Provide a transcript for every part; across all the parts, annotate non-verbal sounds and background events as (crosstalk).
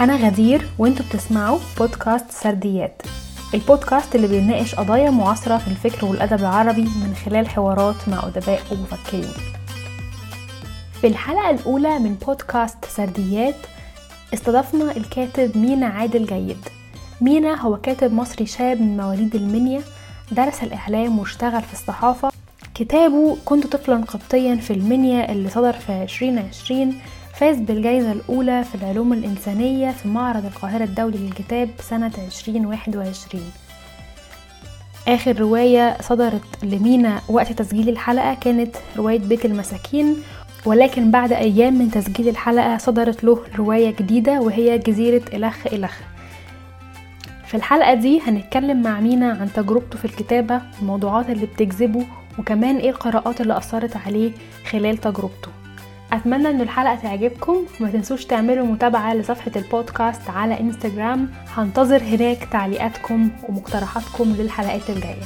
أنا غدير وأنتوا بتسمعوا بودكاست سرديات. البودكاست اللي بيناقش قضايا معاصرة في الفكر والأدب العربي من خلال حوارات مع أدباء ومفكرين. في الحلقة الأولى من بودكاست سرديات استضفنا الكاتب مينا عادل جيد. مينا هو كاتب مصري شاب من مواليد المنيا درس الإعلام واشتغل في الصحافة. كتابه كنت طفلا قبطيا في المنيا اللي صدر في 2020 فاز بالجائزة الأولى في العلوم الإنسانية في معرض القاهرة الدولي للكتاب سنة 2021 آخر رواية صدرت لمينا وقت تسجيل الحلقة كانت رواية بيت المساكين ولكن بعد أيام من تسجيل الحلقة صدرت له رواية جديدة وهي جزيرة إلخ إلخ. في الحلقة دي هنتكلم مع مينا عن تجربته في الكتابة والموضوعات اللي بتجذبه وكمان إيه القراءات اللي أثرت عليه خلال تجربته. أتمنى أن الحلقة تعجبكم. وما تنسوش تعملوا متابعة لصفحة البودكاست على إنستجرام. هنتظر هناك تعليقاتكم ومقترحاتكم للحلقات الجاية.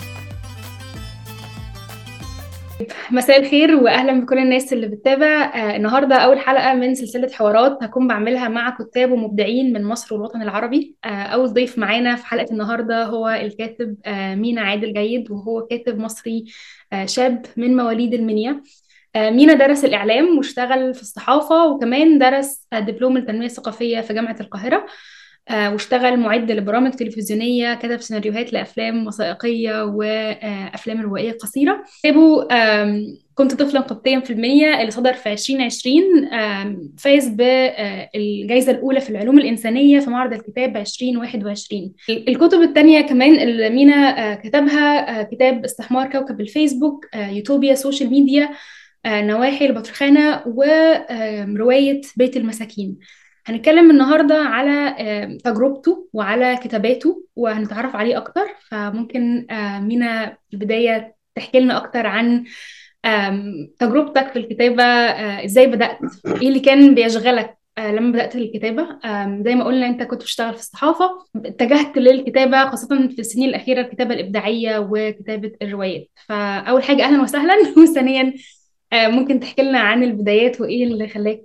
مساء الخير واهلا بكل الناس اللي بتتابع. آه النهارده أول حلقة من سلسلة حوارات هكون بعملها مع كتاب ومبدعين من مصر والوطن العربي. آه أول ضيف معانا في حلقة النهارده هو الكاتب آه مينا عادل جيد وهو كاتب مصري شاب من مواليد المنيا. مينا درس الإعلام واشتغل في الصحافة وكمان درس آه دبلوم التنمية الثقافية في جامعة القاهرة آه واشتغل معد لبرامج تلفزيونية كتب سيناريوهات لأفلام وثائقية وأفلام روائية قصيرة. كتابه كنت طفلا قبطيا في المنيا اللي صدر في 2020 فاز بالجائزة الأولى في العلوم الإنسانية في معرض الكتاب 2021 الكتب التانية كمان اللي مينا كتبها كتاب استحمار كوكب الفيسبوك يوتوبيا social media. نواحي البطرخانة ورواية بيت المساكين. هنتكلم النهاردة على تجربته وعلى كتاباته وهنتعرف عليه أكتر. فممكن مينا في البداية تحكي لنا أكتر عن تجربتك في الكتابة. إزاي بدأت؟ إيه اللي كان بيشغلك لما بدأت الكتابة؟ زي ما قلنا أنت كنت بتشتغل في الصحافة اتجهت للكتابة خاصة في السنين الأخيرة الكتابة الإبداعية وكتابة الروايات. فأول حاجة أهلا وسهلا (laughs) وثانيا ممكن تحكي لنا عن البدايات وإيه اللي خلاك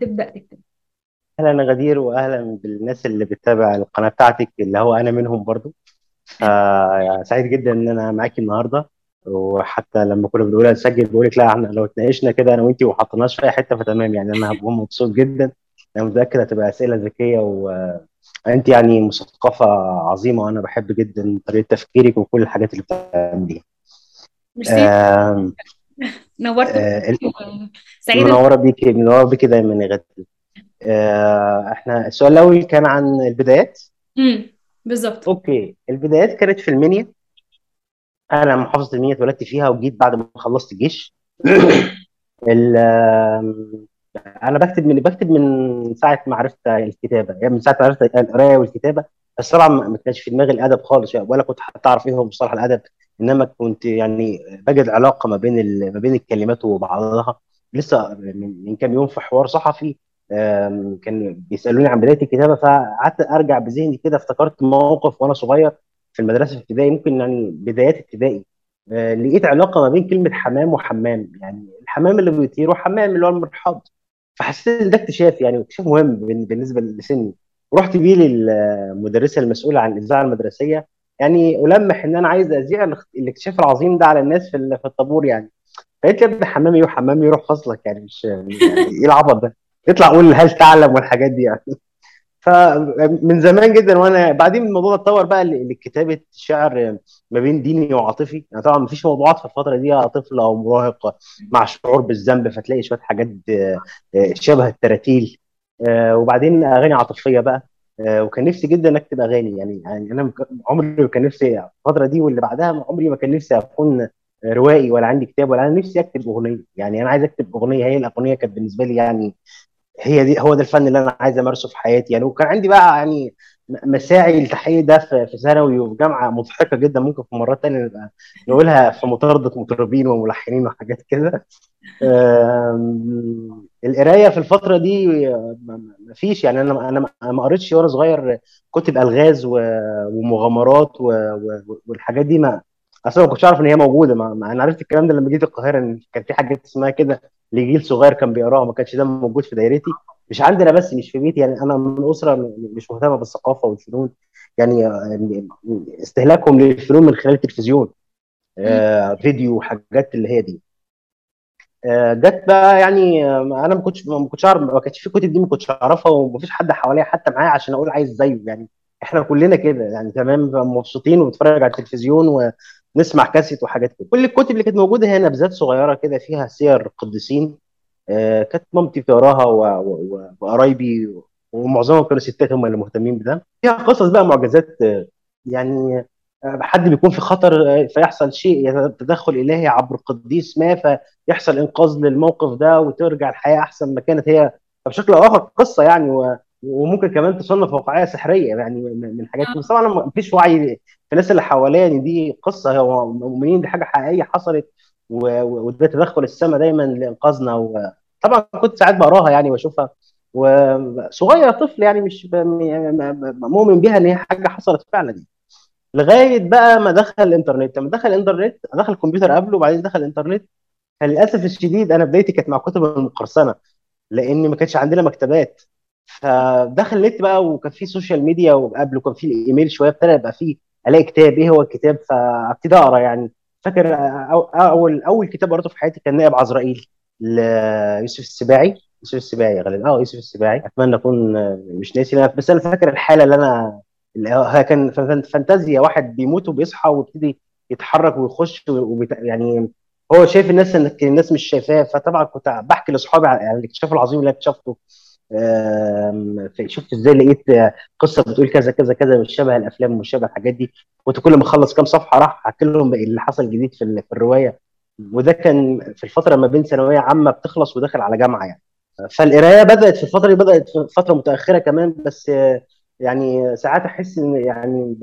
تبدأ تكتب؟ أهلا غدير واهلا بالناس اللي بتتابع القناة بتاعتك اللي هو أنا منهم برضو. سعيد جدا إن أنا معاكي النهارده. وحتى لما كنا بنقول هنسجل بقول لك لا إحنا لو اتناقشنا كده أنا وأنتي وحطيناش في أي حتة فتمام. يعني أنا هبقى مبسوط جدا. أنا متأكد هتبقى أسئلة ذكية وانت يعني مثقفة عظيمة وأنا بحب جدا طريقة تفكيرك وكل الحاجات اللي بتعمليها. ميرسي. (laughs) نورت آه (laughs) سعيدة منوره بيكي منوره بيكي دايما يا غدير إحنا السؤال الأول كان عن البدايات. امم بالظبط. okay البدايات كانت في المنيا. أنا محافظة المنيا اتولدت فيها وجيت بعد ما خلصت الجيش. (coughs) أنا بكتب من بكتب من ساعة ما عرفت الكتابة يعني من ساعة ما عرفت القراية والكتابة. بس طبعا ما كانش في دماغي الأدب خالص يعني ولا كنت حتى أعرف إيه هو مصطلح الأدب. إنما كنت يعني بجد علاقه ما بين ما بين الكلمات وبعضها. لسه من كام يوم في حوار صحفي كان بيسألوني عن بداية الكتابة فقعدت أرجع بذهني كده افتكرت موقف وأنا صغير في المدرسة في ابتدائي ممكن يعني بدايات ابتدائي. لقيت علاقة ما بين كلمة حمام وحمام. يعني الحمام اللي بيطير وحمام اللي هو المرحاض. فحسيت إن ده اكتشاف يعني اكتشاف مهم بالنسبة لسني. ورحت بيه للمدرسه المسؤولة عن الإذاعة المدرسية. يعني ألمح إن أنا عايز أذيع الاكتشاف العظيم ده على الناس في الطابور يعني. فقلت لي حمامي وحمامي يروح فصلك يعني مش يعني إيه العبط ده؟ يطلع قول هل تعلم والحاجات دي يعني. فمن زمان جدا وأنا بعدين الموضوع اتطور بقى لكتابة شعر ما بين ديني وعاطفي. يعني طبعا مفيش موضوعات في الفترة دي طفل أو مراهق مع شعور بالذنب فتلاقي شوية حاجات شبه التراتيل. وبعدين أغاني عاطفية بقى. وكان نفسي جدا أكتب أغاني. يعني يعني أنا عمري ما كان نفسي الفترة دي واللي بعدها عمري ما كان نفسي أكون روائي ولا عندي كتاب ولا أنا نفسي أكتب أغنية. يعني أنا عايز أكتب أغنية. هي الأغنية كانت بالنسبة لي يعني هي دي هو ده الفن اللي أنا عايز أمارسه في حياتي. يعني وكان عندي بقى يعني مساعي التحقيق ده في ثانوي وفي جامعه مضحكة جدا. ممكن في مرات ثانية نبقى نقولها في مطاردة مطربين وملحنين وحاجات كده. القراية في الفترة دي ما فيش. يعني أنا أنا ما قريتش وأنا صغير كتب ألغاز ومغامرات والحاجات دي ما أصلا ما كنتش أعرف إن هي موجودة. ما, أنا عرفت الكلام ده لما جيت القاهرة إن كان في حاجات اسمها كده لجيل صغير كان بيقراها ما كانش ده موجود في دايرتي. مش عندنا بس مش في بيتي. يعني أنا من أسرة مش مهتمة بالثقافة والفنون. يعني آه، استهلاكهم للفنون من خلال التلفزيون. آه، فيديو وحاجات اللي هي دي. جت بقى يعني آه، أنا ما كنتش ما كنتش أعرف ما كانش في كتب دي ما كنتش أعرفها ومفيش حد حواليا حتى معايا عشان أقول عايز زيه يعني. إحنا كلنا كده يعني تمام مبسوطين ونتفرج على التلفزيون ونسمع كاسيت وحاجات كده. كل الكتب اللي كانت موجودة هنا نبذات صغيرة كده فيها سير القديسين آه، كانت مامتي بتقراها وقرايبي ومعظمهم كانوا ستات هم اللي مهتمين بده. فيها قصص بقى معجزات آه، يعني آه، حد بيكون في خطر آه، فيحصل شيء تدخل إلهي عبر قديس ما فيحصل إنقاذ للموقف ده وترجع الحياة أحسن ما كانت هي. فبشكل أو آخر قصة يعني وممكن كمان تصنف واقعية سحرية يعني من الحاجات دي بس طبعا ما فيش وعي في الناس اللي حواليا ان دي قصة هو مؤمنين دي حاجة حقيقية حصلت وده تدخل السماء دايما لإنقاذنا طبعا كنت ساعات بقراها يعني وأشوفها. وصغير طفل يعني مش مؤمن بيها إن هي حاجة حصلت فعلا يعني لغاية بقى ما دخل الإنترنت. لما دخل الإنترنت دخل الكمبيوتر قبله وبعدين دخل الإنترنت فللاسف الشديد أنا بدايتي كانت مع كتب المقرصنة لأن ما كانش عندنا مكتبات. فدخل النت بقى وكان في social media وقبله كان في الايميل شوية ابتدى يبقى فيه ألاقي كتاب إيه هو الكتاب؟ فابتدي أقرأ يعني. فاكر اول أول كتاب قريته في حياتي كان نائب عزرائيل ليوسف السباعي. يوسف السباعي غالبا آه يوسف السباعي. أتمنى أكون مش ناسي بس أنا فاكر الحالة اللي أنا هي كان فان- فانتازيا واحد بيموت وبيصحى ويبتدي يتحرك ويخش وبيت... يعني هو شايف الناس انك الناس مش شايفاه فطبعا كنت بحكي لأصحابي عن الاكتشاف العظيم اللي اكتشفته. شفت إزاي لقيت قصة بتقول كذا كذا كذا مش شبه الأفلام ومش شبه الحاجات دي. كنت كل ما أخلص كام صفحة راح أحكي لهم اللي حصل جديد في ال- في الرواية. وده كان في الفترة ما بين ثانوية عامة بتخلص وداخل على جامعة يعني. فالقراية بدأت في الفترة دي بدأت في فترة متأخرة كمان بس يعني ساعات أحس إن يعني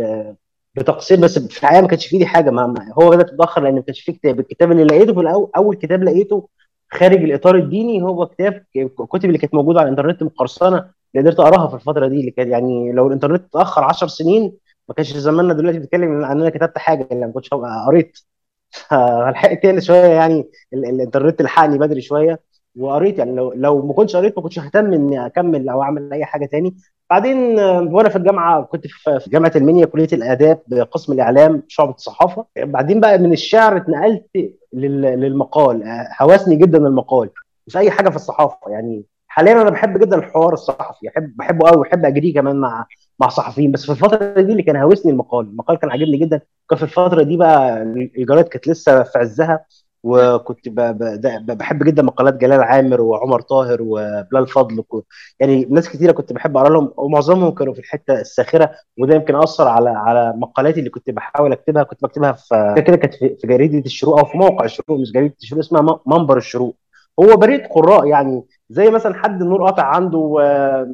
بتقصير بس في الحقيقة ما كانش في ايدي حاجة. ما هو بدات متاخر لأن ما كانش في كتاب. الكتاب اللي لقيته في الأول أول كتاب لقيته خارج الإطار الديني هو كتاب الكتب اللي كانت موجودة على الإنترنت مقرصنه اللي قدرت أقراها في الفترة دي اللي كان يعني لو الإنترنت اتأخر 10 سنين ما كانش زماننا دلوقتي بنتكلم عن إن أنا كتبت حاجة اللي ما كنتش قريت. (laughs) فلحقت تاني شوية يعني ال- الإنترنت لحقني بدري شوية. وقريت يعني لو لو ما كنتش قريت ما كنتش ههتم إني أكمل أو أعمل أي حاجة تاني. بعدين آه، وأنا في الجامعة كنت في جامعة المنيا كلية الآداب قسم الإعلام شعبة الصحافة. بعدين بقى من الشعر اتنقلت لل- للمقال. آه، هوسني جدا المقال. مش أي حاجة في الصحافة. يعني حاليا أنا بحب جدا الحوار الصحفي. بحب بحبه قوي وبحب أجريه كمان مع مع صحفيين. بس في الفترة دي اللي كان هوسني المقال. المقال كان عاجبني جدا. كان في الفترة دي بقى الجرايد كانت لسه في عزها. وكنت بحب جدا مقالات جلال عامر وعمر طاهر وبلال فضل يعني ناس كتيرة كنت بحب أقرأ لهم ومعظمهم كانوا في الحتة الساخرة وده يمكن أثر على على مقالاتي اللي كنت بحاول أكتبها كنت بكتبها في كده كانت في جريدة الشروق أو في موقع الشروق مش جريدة الشروق اسمها منبر الشروق. هو بريد قراء يعني زي مثلا حد النور قاطع عنده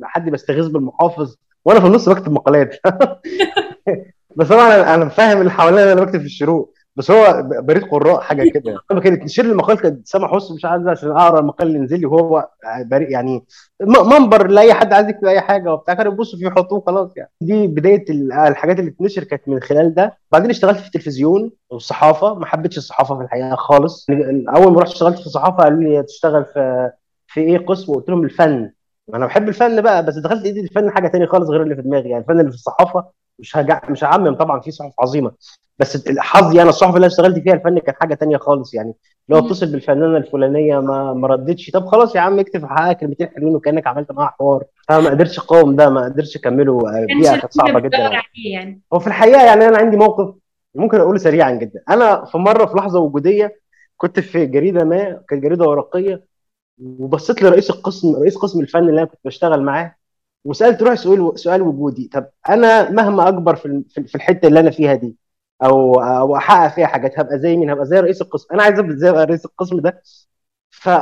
حد بيستغيث بالمحافظ وأنا في النص بكتب مقالات. (laughs) بس طبعا أنا فاهم اللي حواليا أنا بكتب في الشروق. بس هو بريد قراء حاجة كده. لما كانت تشير المقال كانت سامح حسني مش عايز عشان أقرأ المقال لي وهو بريء يعني منبر لأي حد عايز يكتب أي حاجة وبتاع. كانوا يبصوا فيه يحطوه خلاص يعني. دي بداية ال- الحاجات اللي اتنشر كانت من خلال ده. بعدين اشتغلت في التلفزيون والصحافة. ما حبيتش الصحافة في الحقيقة خالص. أول ما رحت اشتغلت في الصحافه قالوا لي تشتغل في في إيه قسم؟ قلت لهم الفن. أنا بحب الفن بقى بس دخلت ايدي الفن حاجة تانية خالص غير اللي في دماغي. يعني الفن اللي في الصحافة مش هجع... مش هعمم طبعا في صحف عظيمة. بس حظي أنا الصحف اللي أنا اشتغلت فيها الفن كان حاجة تانية خالص يعني. لو. اتصل بالفنانة الفلانية ما ما ردتش. طب خلاص يا عم اكتب حقها كلمتين حلوين وكأنك عملت معاها حوار. فما قدرتش أقاوم ده ما قدرتش أكمله. البيئه كانت انت صعبة جدا. يعني. هو في الحقيقة يعني أنا عندي موقف ممكن أقوله سريعا جدا. أنا في مرة في لحظة وجودية كنت في جريدة ما كانت جريدة ورقية وبصيت لرئيس القسم رئيس قسم الفن اللي أنا كنت بشتغل معاه وسألت روحي سؤال سؤال وجودي. طب أنا مهما أكبر في في الحتة اللي أنا فيها دي أو أو أحقق فيها حاجات. هبقى زي مين؟ هبقى زي رئيس القسم. أنا عايز أبقى زي رئيس القسم ده.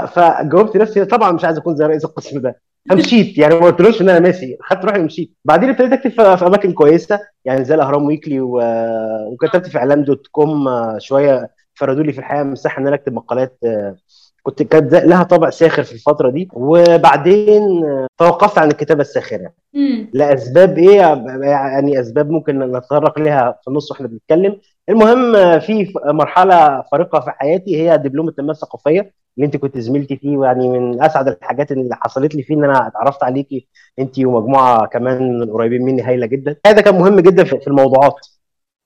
فجاوبت نفسي طبعا مش عايز أكون زي رئيس القسم ده. فمشيت. يعني ما قلتلوش إن أنا ماشي. خدت روحي ومشيت. بعدين ابتديت أكتب في أماكن كويسة. يعني زي الأهرام Weekly و... وكتبت في إعلام dot com شوية فردوا لي في الحقيقة مساحة إن أنا أكتب مقالات آه، كنت كانت لها طابع ساخر في الفترة دي. وبعدين آه، توقفت عن الكتابة الساخرة. لأسباب إيه؟ يعني أسباب ممكن نتطرق لها في النص وإحنا بنتكلم. المهم آه، في مرحلة فارقة في حياتي هي دبلوم التنمية الثقافية اللي أنت كنت زميلتي فيه. ويعني من أسعد الحاجات اللي حصلت لي فيه إن أنا اتعرفت عليكي. أنت ومجموعة كمان من قريبين مني هايلة جدا. هذا كان مهم جدا في الموضوعات.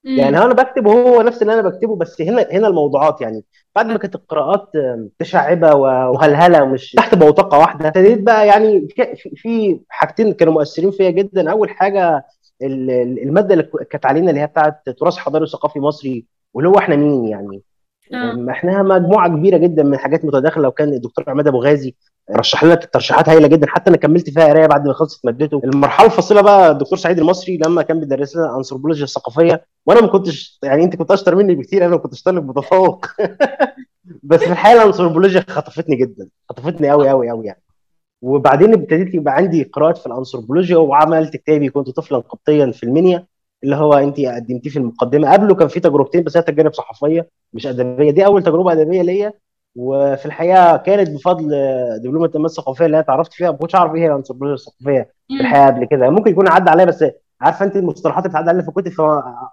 يعني أنا بكتب وهو نفس اللي أنا بكتبه بس هنا هنا الموضوعات يعني. بعد ما كانت القراءات متشعبة وهلهلة ومش تحت بوتقة واحدة ابتديت بقى يعني في حاجتين كانوا مؤثرين فيا جدا. أول حاجة ال- ال- المادة اللي كانت علينا اللي هي بتاعت تراث حضاري وثقافي مصري واللي هو إحنا مين يعني؟ آه. إحنا مجموعة كبيرة جدا من حاجات متداخلة وكان الدكتور عماد أبو غازي رشح لنا ترشيحات هايلة جدا. حتى أنا كملت فيها قراية بعد ما خلصت مادته. المرحلة الفاصله بقى الدكتور سعيد المصري لما كان بيدرس لنا انثروبولوجيا الثقافيه وأنا ما كنتش يعني أنت كنت أشطر مني بكتير أنا كنت طالب متفوق. (laughs) بس في الحقيقة الانثروبولوجيا خطفتني جدا. خطفتني قوي قوي قوي يعني. وبعدين ابتديت يبقى عندي قراءات في الانثروبولوجيا وعملت كتابي. كنت طفلا قبطيا في المنيا اللي هو أنت قدمتيه في المقدمة. قبله كان في تجربتين بس هي تجارب صحفية مش أدبية. دي أول تجربة أدبية ليا. وفي الحقيقة كانت بفضل دبلومة التنميه الثقافية اللي أنا اتعرفت فيها. ما كنتش أعرف إيه هي الانثروبولوجيا الثقافية في الحقيقة قبل كده. ممكن يكون عدى عليا بس عارفة أنت المصطلحات اللي بتعدي علينا في الكتب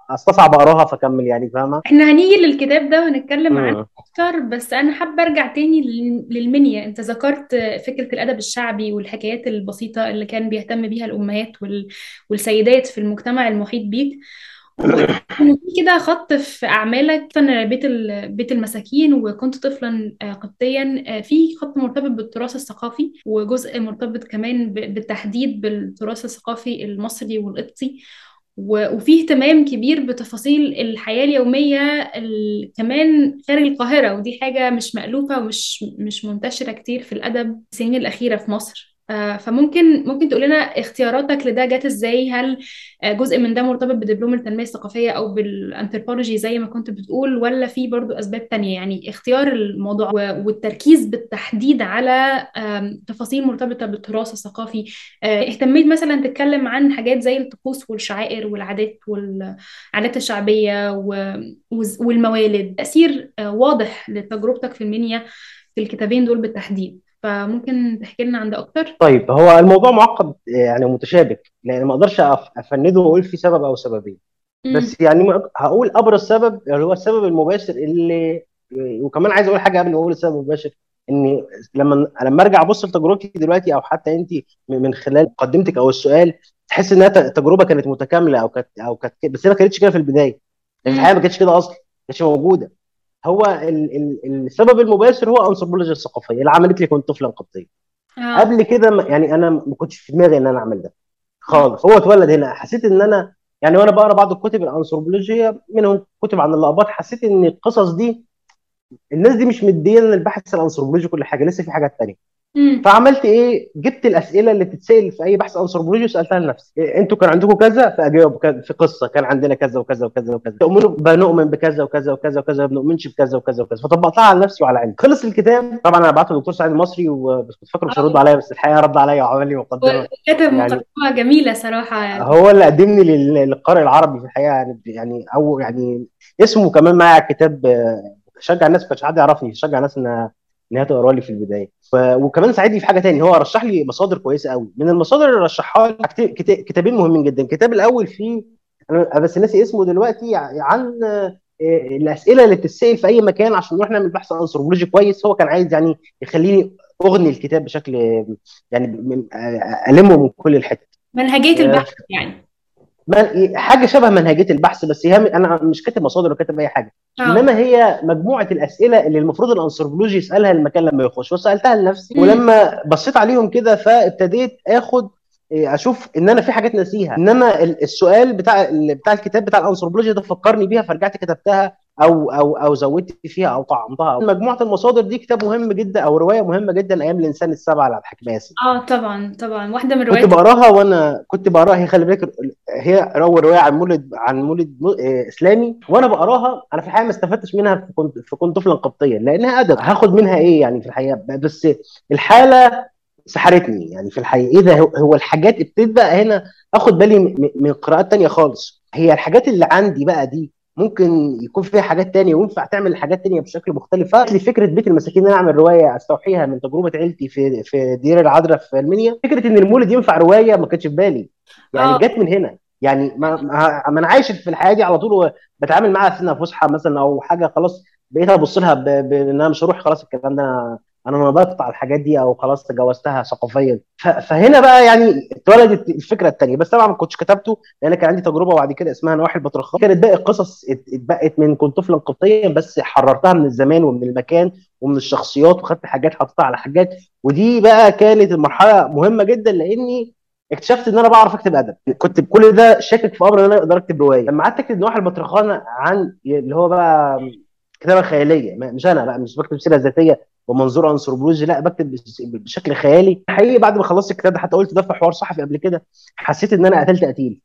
فاستصعب أقراها فأكمل يعني فاهمة؟ إحنا هنيجي للكتاب ده ونتكلم عنه أكتر بس أنا حابة أرجع تاني لل- للمنيا. أنت ذكرت فكرة الأدب الشعبي والحكايات البسيطة اللي كان بيهتم بيها الأمهات وال... والسيدات في المجتمع المحيط بيك. كده خط في أعمالك بيت بيت المساكين وكنت طفلا آه، قبطيا آه، في خط مرتبط بالتراث الثقافي وجزء مرتبط كمان بالتحديد بالتراث الثقافي المصري والقبطي. وفي اهتمام كبير بتفاصيل الحياة اليومية ال- كمان خارج القاهرة ودي حاجة مش مألوفة ومش مش منتشرة كتير في الأدب السنين الأخيرة في مصر. آه، فممكن ممكن تقول لنا اختياراتك لده جت إزاي؟ هل آه، جزء من ده مرتبط بدبلوم التنمية الثقافية أو بالأنثروبولوجي زي ما كنت بتقول ولا في برضو أسباب تانية؟ يعني اختيار الموضوع والتركيز بالتحديد على تفاصيل مرتبطة بالتراث الثقافي. آه، اهتميت مثلا تتكلم عن حاجات زي الطقوس والشعائر والعادات والعادات الشعبية والموالد. تأثير واضح لتجربتك في المنيا في الكتابين دول بالتحديد. فممكن تحكي لنا عن ده أكتر؟ طيب هو الموضوع معقد يعني متشابك لأن ما أقدرش أفنده وأقول في سبب أو سببين. بس يعني هقول أبرز سبب اللي هو السبب المباشر اللي وكمان عايز أقول حاجة قبل ما أقول السبب المباشر إني لما لما أرجع أبص لتجربتي دلوقتي أو حتى أنت من خلال مقدمتك أو السؤال تحس إنها تجربة كانت متكاملة أو كانت أو كانت بس هي ما كانتش كده في البداية. الحقيقة ما كانتش كده أصلا ما كانتش موجودة. هو ال ال السبب المباشر هو انثروبولوجيا الثقافية. اللي عملت لي كنت طفلا قبطيا آه. قبل كده يعني أنا ما كنتش في دماغي إن أنا أعمل ده. خالص. هو اتولد هنا. حسيت إن أنا يعني وأنا بقرأ بعض الكتب الانثروبولوجيه منهم كتب عن الأقباط حسيت إن القصص دي الناس دي مش مدينا البحث الانثروبولوجي كل حاجة. لسه في حاجات تانية. فعملت إيه؟ جبت الأسئلة اللي بتتسأل في أي بحث انثروبولوجي وسألتها لنفسي. إيه أنتوا كان عندكم كذا؟ فأجاوب في قصة. كان عندنا كذا وكذا وكذا وكذا. تؤمنوا بنؤمن بكذا وكذا وكذا وكذا ما بنؤمنش بكذا وكذا وكذا. فطبقتها على نفسي وعلى عيلتي. خلص الكتاب. طبعا أنا بعته للدكتور سعيد المصري وبس كنت فاكره مش هيرد عليا بس الحقيقة رد عليا وعمل لي مقدمه وكتب يعني مقدمة جميلة صراحة يعني. هو اللي قدمني لل- للقارئ العربي في الحقيقة. يعني يعني أو يعني اسمه كمان معايا على الكتاب آه، شجع الناس ما كانش حد يعرفني شجع الناس إنها انها تقرأ لي في البداية. ف... وكمان ساعدني في حاجة تاني هو رشح لي مصادر كويسة قوي من المصادر اللي رشحها لي كت- كت- كتابين مهمين جدا. الكتاب الأول فيه أنا بس ناسي اسمه دلوقتي عن آه، الأسئلة اللي بتتسأل في أي مكان عشان نروح نعمل بحث انثروبولوجي كويس. هو كان عايز يعني يخليني أغني الكتاب بشكل آه، يعني من- آه، ألمه من كل الحتت. منهجية آه، البحث يعني. من- حاجة شبه منهجية البحث بس هي أنا مش كاتب مصادر ولا كاتب أي حاجة. آه. إنما هي مجموعة الأسئلة اللي المفروض الأنثروبولوجي يسألها المكان لما يخش. وسألتها لنفسي ولما بصيت عليهم كده فابتديت آخد إيه، أشوف إن أنا في حاجات ناسيها. إنما ال- السؤال بتاع بتاع الكتاب بتاع الأنثروبولوجي ده فكرني بيها فرجعت كتبتها أو أو أو زودت فيها أو طعمتها مجموعة المصادر دي كتاب مهم جدا أو رواية مهمة جدا أيام الإنسان السبعه لعبد الحكيم ياسين آه طبعا طبعا. واحدة من كنت روايات بقراها وأنا كنت بقراها هي خلي بالك هي رو رواية عن مولد عن مولد آه، إسلامي. وأنا بقراها أنا في الحقيقة ما استفدتش منها في كنت في كنت طفلا قبطيا لأنها ادب هاخد منها إيه يعني في الحقيقة؟ بس الحالة سحرتني يعني في الحقيقة. إيه ده؟ هو الحاجات ابتديت بقى هنا آخد بالي من قراءات تانية خالص. هي الحاجات اللي عندي بقى دي ممكن يكون فيها حاجات تانية وينفع تعمل حاجات تانية بشكل مختلف. فقالت لي فكره بيت المساكين إن أنا أعمل رواية أستوحيها من تجربة عيلتي في في دير العذراء في المنيا فكرة إن المولد ينفع رواية ما كانتش في بالي. يعني آه. جت من هنا. يعني ما أنا عايش في الحياة دي على طول بتعامل معاها سنه فسحة مثلا أو حاجة خلاص بقيت أبص لها ب- ب- إن أنا مش هروح خلاص الكلام ده أنا نضجت على الحاجات دي أو خلاص تجاوزتها ثقافيا. فهنا بقى يعني اتولدت الفكرة الثانية بس طبعا ما كنتش كتبته لأن كان عندي تجربة بعد كده اسمها نواحي البطرخان كانت باقي القصص ات- اتبقت من كنت طفلا قبطيا بس حررتها من الزمان ومن المكان ومن الشخصيات وخدت حاجات حطيتها على حاجات. ودي بقى كانت المرحله مهمة جدا لأني اكتشفت إن أنا بعرف أكتب أدب. كنت بكل ده شاكك في أمر إن أنا أقدر أكتب رواية. لما قعدت أكتب نواحي البطرخان عن اللي هو بقى كتابة خيالية. مش أنا بقى مش بكتب سيرة ذاتية. ومنظور انثروبولوجي لا بكتب بشكل خيالي. حقيقي بعد ما خلصت الكتاب ده حتى قلت ده في حوار صحفي قبل كده حسيت إن أنا قتلت قتيل.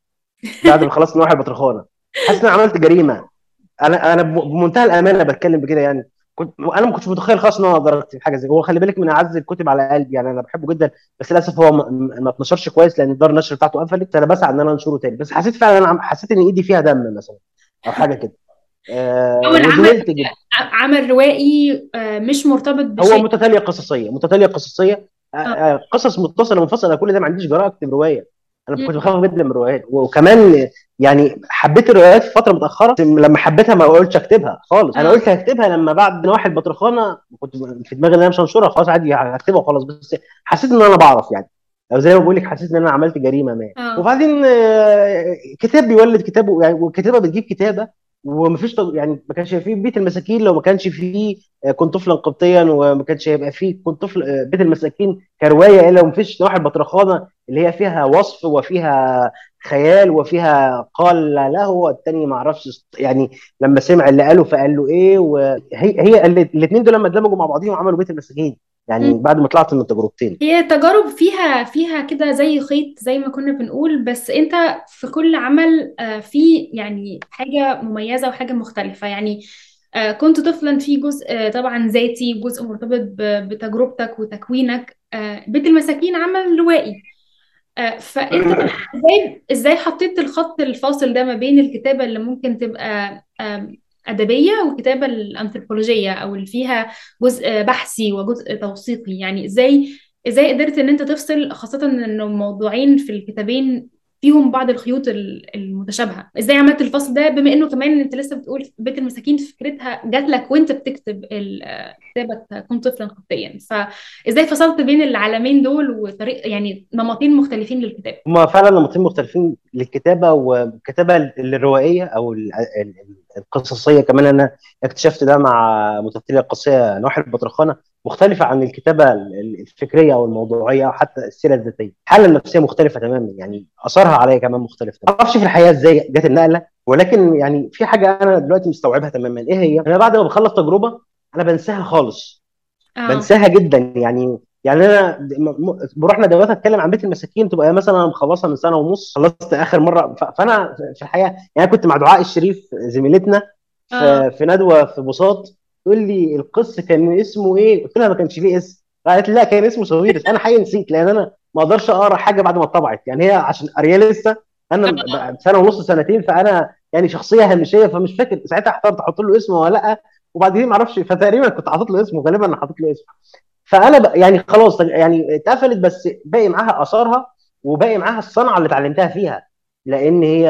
بعد ما خلصت نواحي البطرخانه حاسس إن أنا عملت جريمة. أنا أنا بمنتهى الأمانة بتكلم بكده يعني. كنت أنا ما كنتش متخيل خالص إن أنا أقدر حاجة زي هو خلي بالك من اعز الكتب على قلبي. يعني أنا بحبه جدا بس للأسف هو ما اتنشرش كويس لأن دار النشر بتاعته قفلت. أنا بسعى إن أنا أنشره تاني. بس حسيت فعلا أنا حسيت إن إيدي فيها دم مثلا أو حاجة كده. أول عمل جدا عمل روائي آه، مش مرتبط هو بشيء. متتالية قصصية متتالية قصصية. آه، آه، قصص متصلة منفصله كل ده ما عنديش جرأه أكتب رواية. أنا. كنت بخاف جدا من الروايات. وكمان يعني حبيت الروايات في فترة متأخرة لما حبيتها ما قلتش أكتبها خالص. أنا قلت هكتبها لما بعد نواحي البطرخانة كنت في دماغي إن أنا مش هنشرها خلاص عادي هكتبها وخلاص. بس حسيت إن أنا بعرف يعني. أو زي ما بقول لك حسيت إن أنا عملت جريمة ما. وبعدين آه، كتاب بيولد كتاب يعني والكتابه بتجيب كتابة ومفيش تج- يعني ما كانش فيه بيت المساكين لو ما كانش فيه آه، كنت طفلا قبطيا وما كانش هيبقى فيه كنت طفل آه، بيت المساكين كرواية إلا ومفيش نواحي البطرخانه اللي هي فيها وصف وفيها خيال وفيها قال له والتاني ما أعرفش يعني لما سمع اللي قاله فقال له إيه وهي هي الاثنين دول لما اتدمجوا مع بعضهم عملوا بيت المساكين. يعني. بعد ما طلعت من التجربتين هي تجارب فيها فيها كده زي خيط زي ما كنا بنقول بس انت في كل عمل آه، في يعني حاجة مميزة وحاجة مختلفة. يعني آه، كنت طفلا في جزء آه، طبعا ذاتي جزء مرتبط بتجربتك وتكوينك. بيت المساكين عمل روائي. فانت إزاي إزاي حطيت الخط الفاصل ده ما بين الكتابة اللي ممكن تبقى أدبية والكتابة الأنثروبولوجية أو اللي فيها جزء بحثي وجزء توثيقي. يعني إزاي إزاي قدرت إن أنت تفصل خاصة إنه موضوعين في الكتابين فيهم بعض الخيوط ال- المتشابهة. إزاي عملت الفصل ده؟ بما إنه كمان أنت لسه بتقول بيت المساكين فكرتها جات لك وأنت بتكتب كتابة كنت طفلا خطيا. فازاي فصلت بين العالمين دول وطريق يعني نمطين مختلفين للكتابة؟ هما فعلا نمطين مختلفين للكتابة والكتابه الروائية أو ال- ال- القصصية كمان. أنا اكتشفت ده مع متتاليه القصيه نواحي البطرخانة. مختلفة عن الكتابة ال- الفكرية أو الموضوعية أو حتى السيرة الذاتية. الحاله النفسية مختلفة تماما. يعني اثرها عليا كمان مختلف ما أعرفش في الحياة إزاي جت النقلة ولكن يعني في حاجة أنا دلوقتي مستوعبها تماما. إيه هي؟ أنا بعد ما بخلص تجربة أنا بنساها خالص. آه. بنساها جدا. يعني يعني أنا بروح ندوات أتكلم عن بيت المساكين تبقى مثلا أنا مخلصها من سنة ونص خلصت آخر مرة. فأنا في الحقيقة يعني كنت مع دعاء الشريف زميلتنا آه. في في ندوة في بساط تقول لي القس كان اسمه إيه؟ قلت لها ما كانش ليه اسم قالت لي لا كان اسمه ساويرس أنا حقيقي نسيت لأن أنا ما أقدرش أقرأ حاجة بعد ما اتطبعت. يعني هي عشان قاريه لسه أنا سنة ونص سنتين فأنا يعني شخصية هامشية فمش فاكر ساعتها احترت أحط له اسم ولا لأ. وبعدين ما أعرفش فتقريبا كنت حاطط له اسمه غالبا حاطط له اسم فأنا. يعني خلاص يعني اتقفلت بس باقي معاها آثارها وباقي معاها الصنعة اللي اتعلمتها فيها. لأن هي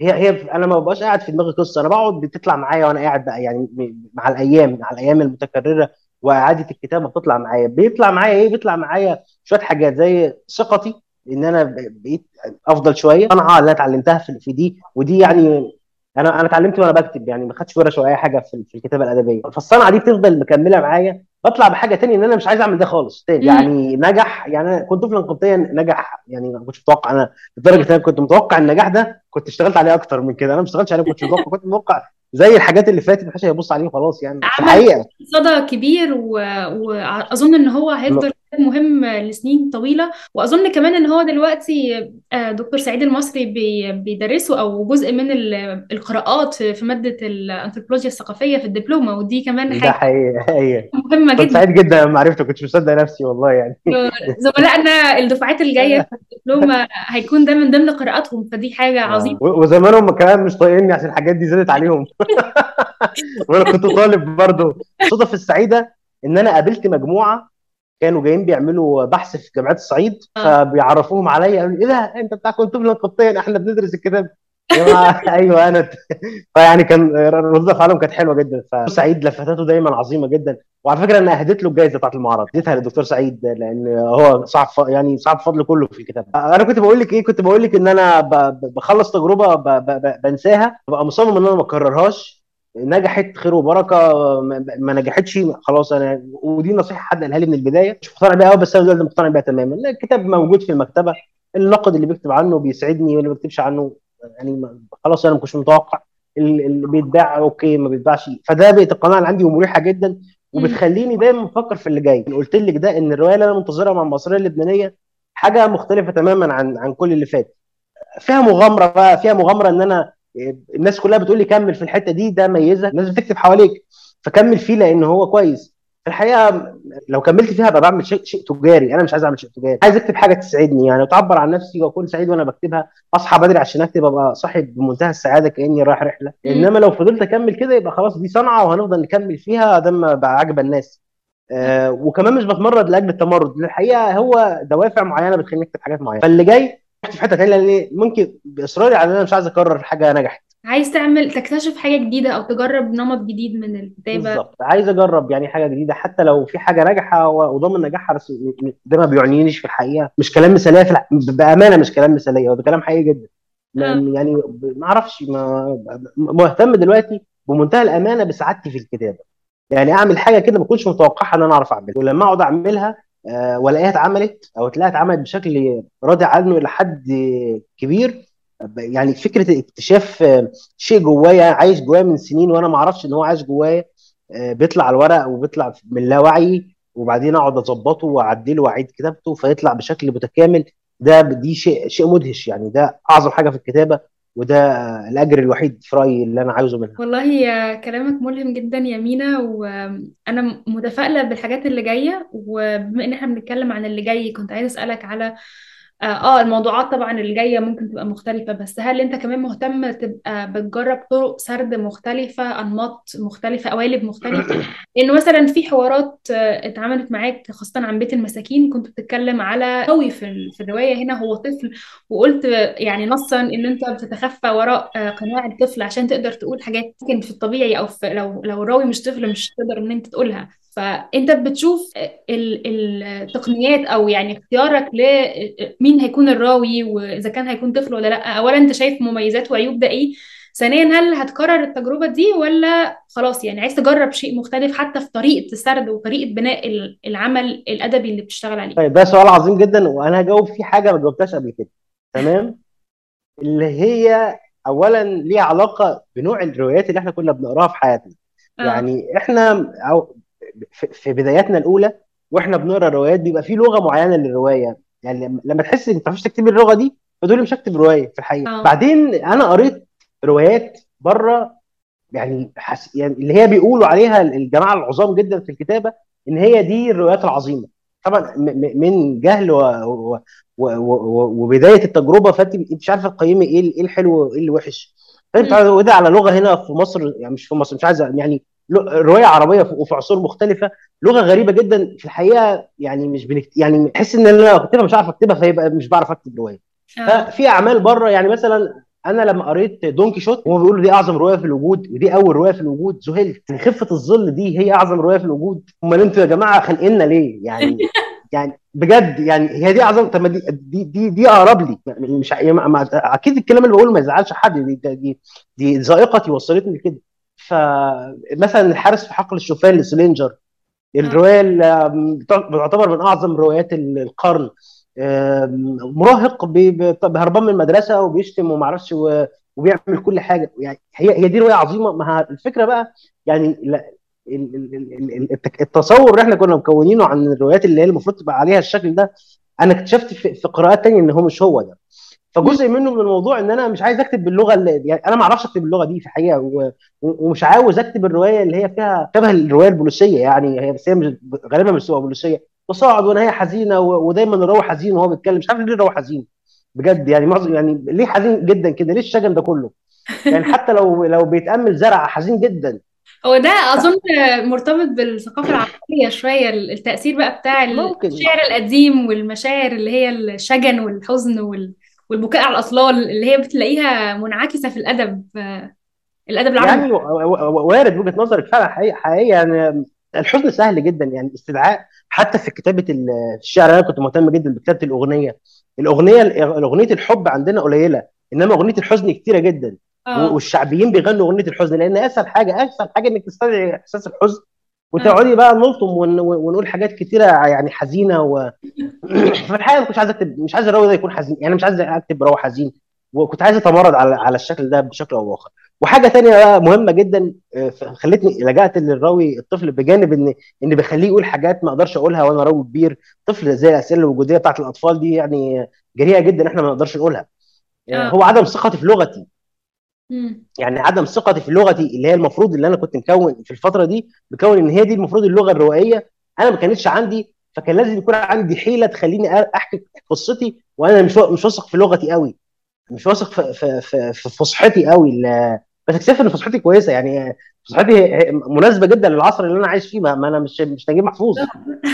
هي هي أنا ما ببقاش قاعد في دماغي قصة أنا بقعد بتطلع معايا وأنا قاعد بقى يعني مع الأيام مع الأيام المتكررة وإعادة الكتابة بتطلع معايا. بيطلع معايا إيه؟ بيطلع معايا شوية حاجات زي ثقتي إن أنا بقيت أفضل شوية. صنعة اللي اتعلمتها في دي ودي يعني أنا أنا اتعلمت وأنا بكتب يعني ما خدتش ورش ولا أي حاجة في في الكتابة الأدبية. فالصنعة دي بتفضل مكملة معايا. بطلع بحاجة تانية إن أنا مش عايز أعمل ده خالص. تاني يعني نجح يعني أنا كنت طفلا قبطيا نجح. يعني ما كنتش متوقع أنا لدرجة إن أنا كنت متوقع النجاح ده كنت اشتغلت عليه أكتر من كده. أنا ما اشتغلتش عليه ما كنتش متوقع. كنت متوقع زي الحاجات اللي فاتت محدش هيبص عليه وخلاص يعني. في عمل الحقيقة. صدى كبير و... وأظن إن هو هيفضل مهم لسنين طويلة. وأظن كمان إن هو دلوقتي آه، دكتور سعيد المصري بي... بيدرسه أو جزء من ال- القراءات في مادة الأنثروبولوجيا الثقافية في الدبلومة. ودي كمان ده حاجة حقيقي هي مهمة كنت جدا. سعيد جدا لما عرفته كنت مصدق نفسي والله يعني. (laughs) زملائنا الدفعات الجاية في الدبلومة هيكون ده من ضمن قراءاتهم. فدي حاجة عظيمة. آه. و- وزمانهم كمان مش طايقيني عشان الحاجات دي زادت عليهم. (laughs) وأنا كنت طالب برضه. الصدف السعيدة إن أنا قابلت مجموعة كانوا جايين بيعملوا بحث في جامعات الصعيد آه. فبيعرفوهم عليا قالوا لي إيه ده؟ أنت بتاع كنت طفلا قبطيا إحنا بندرس الكتاب. (laughs) أيوه أنا فيعني كان ردود افعالهم كانت حلوة جدا فسعيد لفتاته دايما عظيمة جدا. وعلى فكرة أنا أهديت له الجائزه بتاعت المعرض اديتها للدكتور سعيد لأن هو صاحب ف... يعني صاحب فضل كله في الكتاب. أنا كنت بقول لك إيه كنت بقول لك إن أنا ب... بخلص تجربة. ب... ب- بنساها ببقى مصمم إن أنا ما أكررهاش. نجحت خير وبركة. ما, نجحتش خلاص أنا ودي نصيحة حد قالها لي من البداية. مش مقتنع بيها قوي بس أنا دلوقتي مقتنع بيها تماما. الكتاب موجود في المكتبة. النقد اللي بيكتب عنه بيسعدني واللي ما بيكتبش عنه يعني خلاص أنا ما كنتش متوقع. ال- اللي بيتباع أوكي ما بيتباعش. فده بقت القناعة اللي عندي ومريحة جدا. وبتخليني دايما بفكر في اللي جاي. قلت لك ده إن الرواية اللي أنا منتظرها مع المصرية اللبنانية حاجة مختلفة تماما عن عن كل اللي فات. فيها مغامرة بقى فيها مغامرة إن أنا الناس كلها بتقول لي كمل في الحتة دي ده ميزك الناس بتكتب حواليك فكمل فيه لأن هو كويس. في الحقيقة لو كملت فيها ابقى بعمل شيء شيء تجاري. أنا مش عايز أعمل شيء تجاري. عايز أكتب حاجة تسعدني يعني وتعبر عن نفسي وأكون سعيد وأنا بكتبها. أصحى بدري عشان أكتب أبقى صاحي بمنتهى السعادة كأني رايح رحلة. إنما لو فضلت أكمل كده يبقى خلاص دي صنعة وهنفضل نكمل فيها. ده ما بقى عاجبه الناس. آه وكمان مش بتمرد لأجل التمرد. الحقيقة هو دوافع معينة بتخليني أكتب حاجات معينة. فاللي جاي في حتة ثانية لأن؟ ممكن بإصراري على إن أنا مش عايز أكرر حاجة نجحت. عايز تعمل تكتشف حاجة جديدة أو تجرب نمط جديد من الكتابة. بالظبط. عايز أجرب يعني حاجة جديدة حتى لو في حاجة ناجحة و- وضامن نجاحها بس ده ما بيعنينيش في الحقيقة. مش كلام مثالية في الح... بأمانة مش كلام مثالية هو ده كلام حقيقي جدا. آه. ما- يعني ما أعرفش ما... مهتم دلوقتي بمنتهى الأمانة بسعادتي في الكتابة. يعني أعمل حاجة كده ما كنتش متوقعها إن أنا أعرف أعملها ولما أقعد أعملها آه، والاقيها اتعملت أو تلاقيها اتعملت بشكل راضي عنه إلى حد كبير. يعني فكرة اكتشاف آه، شيء جوايا عايش جوايا من سنين وأنا ما أعرفش إن هو عايش جوايا آه، بيطلع على الورق وبيطلع من لا وعي وبعدين أقعد أظبطه وأعدله وأعيد كتابته فيطلع بشكل متكامل. ده دي شيء شيء مدهش يعني ده أعظم حاجة في الكتابة. وده الأجر الوحيد في رأيي اللي أنا عاوزه منها. والله يا كلامك ملهم جدا يا مينا وأنا متفائلة بالحاجات اللي جاية وبما إن إحنا بنتكلم عن اللي جاي كنت عايزة أسألك على آه آه، الموضوعات طبعا اللي جاية ممكن تبقى مختلفة بس هل أنت كمان مهتم تبقى بتجرب طرق سرد مختلفة أنماط مختلفة قوالب مختلفة؟ (coughs) لأنه مثلا في حوارات آه، اتعملت معاك خاصة عن بيت المساكين كنت بتتكلم على قوي في في الرواية هنا هو طفل وقلت يعني نصا إن أنت بتتخفى وراء آه، قناع الطفل عشان تقدر تقول حاجات ممكن في الطبيعي أو في لو لو الراوي مش طفل مش تقدر إن أنت تقولها. فأنت بتشوف ال- التقنيات أو يعني اختيارك لمين هيكون الراوي وإذا كان هيكون طفل ولا لأ. اولا أنت شايف مميزات وعيوب ده إيه؟ ثانيا هل هتكرر التجربة دي ولا خلاص يعني عايز تجرب شيء مختلف حتى في طريقة السرد وطريقة بناء ال- العمل الأدبي اللي بتشتغل عليه؟ طيب ده سؤال عظيم جدا وأنا هجاوب فيه حاجة ما جاوبتهاش قبل كده. تمام؟ اللي هي اولا ليها علاقة بنوع الروايات اللي إحنا كنا بنقراها في حياتنا. آه. يعني إحنا أو في في بداياتنا الأولى وإحنا بنقرأ روايات بيبقى في لغة معينة للرواية. يعني لما تحس إنك ما تعرفش تكتبي اللغة دي فتقولي مش هكتب رواية في الحقيقة. آه. بعدين أنا قريت روايات بره يعني حس... يعني اللي هي بيقولوا عليها الجماعة العظام جدا في الكتابة إن هي دي الروايات العظيمة. طبعا من جهل و... و... و... و... وبداية التجربة فأنت مش عارفة تقيمي إيه إيه الحلو وإيه اللي وحش. فأنت. متعوده على لغة هنا في مصر يعني مش في مصر مش عايز يعني رواية عربية في- وفي عصور مختلفة لغة غريبة جدا في الحقيقة يعني مش بنكت... يعني بحس إن أنا لو اكتبها مش عارف أكتبها فيبقى مش بعرف أكتب رواية. آه. ففي أعمال بره يعني مثلا أنا لما قريت دون كيشوت هم بيقولوا دي أعظم رواية في الوجود ودي أول رواية في الوجود ذهلت يعني خفة الظل دي هي أعظم رواية في الوجود. أمال أنتوا يا جماعة خانقيننا ليه؟ يعني (laughs) يعني بجد يعني هي دي أعظم طب دي دي دي, دي أقرب لي. يعني مش ما- أكيد الكلام اللي بقوله ما يزعلش حد دي دي, دي, دي ذائقتي وصلتني لكده. فمثلا الحارس في حقل الشوفان لسلينجر الروايه بتعتبر من أعظم روايات القرن. مراهق بي- بي- هربان من المدرسة وبيشتم وما أعرفش وبيعمل كل حاجة. يعني هي هي دي رواية عظيمة. ما الفكرة بقى يعني التصور اللي إحنا كنا مكونينه عن الروايات اللي هي المفروض تبقى عليها الشكل ده أنا اكتشفت في قراءات تانية إن هو مش هو ده. فجزء منه من الموضوع إن أنا مش عايز أكتب باللغة اللي يعني أنا ما أعرفش أكتب باللغة دي في الحقيقة و... ومش عاوز أكتب الرواية اللي هي فيها شبه الرواية البوليسية يعني هي بس هي مش غالبا مش بتبقى بوليسية. تصاعد ونهايه حزينة و... ودايما الراوي حزين وهو بيتكلم. مش عارف ليه الراوي حزين بجد يعني معظم يعني ليه حزين جدا كده؟ ليه الشجن ده كله؟ (laughs) يعني حتى لو لو بيتأمل زرع حزين جدا. هو ده أظن مرتبط بالثقافة العربية شوية التأثير بقى بتاع ممكن. الشعر القديم والمشاعر اللي هي الشجن والحزن وال... والبكاء على الأطلال اللي هي بتلاقيها منعكسة في الأدب آه، الأدب العربي. يعني وارد وجهة نظرك فعلا حقيقي يعني الحزن سهل جدا يعني استدعاء حتى في كتابة ال- الشعر أنا كنت مهتم جدا بكتابة الأغنية. الأغنية الاغنيه الحب عندنا قليلة إنما أغنية الحزن كتيرة جدا. آه. والشعبيين بيغنوا أغنية الحزن لأن أسهل حاجة أسهل حاجة إنك تستدعي إحساس الحزن وتقعدي بقى نلطم ون- ونقول حاجات كتيرة يعني حزينة و... (clears throat) في الحقيقة ما كنتش عايز اكتب مش عايز الراوي ده يكون حزين يعني مش عايز أكتب راوي حزين وكنت عايز أتمرد على على الشكل ده بشكل أو بآخر. وحاجة تانية بقى مهمة جدا آه، خلتني لجأت للراوي الطفل بجانب ان إن بخليه يقول حاجات ما أقدرش أقولها وأنا راوي كبير. طفل زي الأسئلة الوجودية بتاعت الأطفال دي يعني جريئة جدا إحنا ما نقدرش نقولها. آه، هو عدم ثقتي في لغتي. مم. يعني عدم ثقتي في لغتي اللي هي المفروض اللي أنا كنت مكون في الفترة دي مكون إن هي دي المفروض اللغة الروائية أنا ما كانتش عندي فكان لازم يكون عندي حيلة تخليني أحكي قصتي وأنا مش مش واثق في لغتي قوي مش واثق في في في, في فصحتي قوي بس اكتشفت إن فصحتي كويسة يعني فصحتي مناسبة جدا للعصر اللي أنا عايش فيه ما أنا مش مش نجيب محفوظ.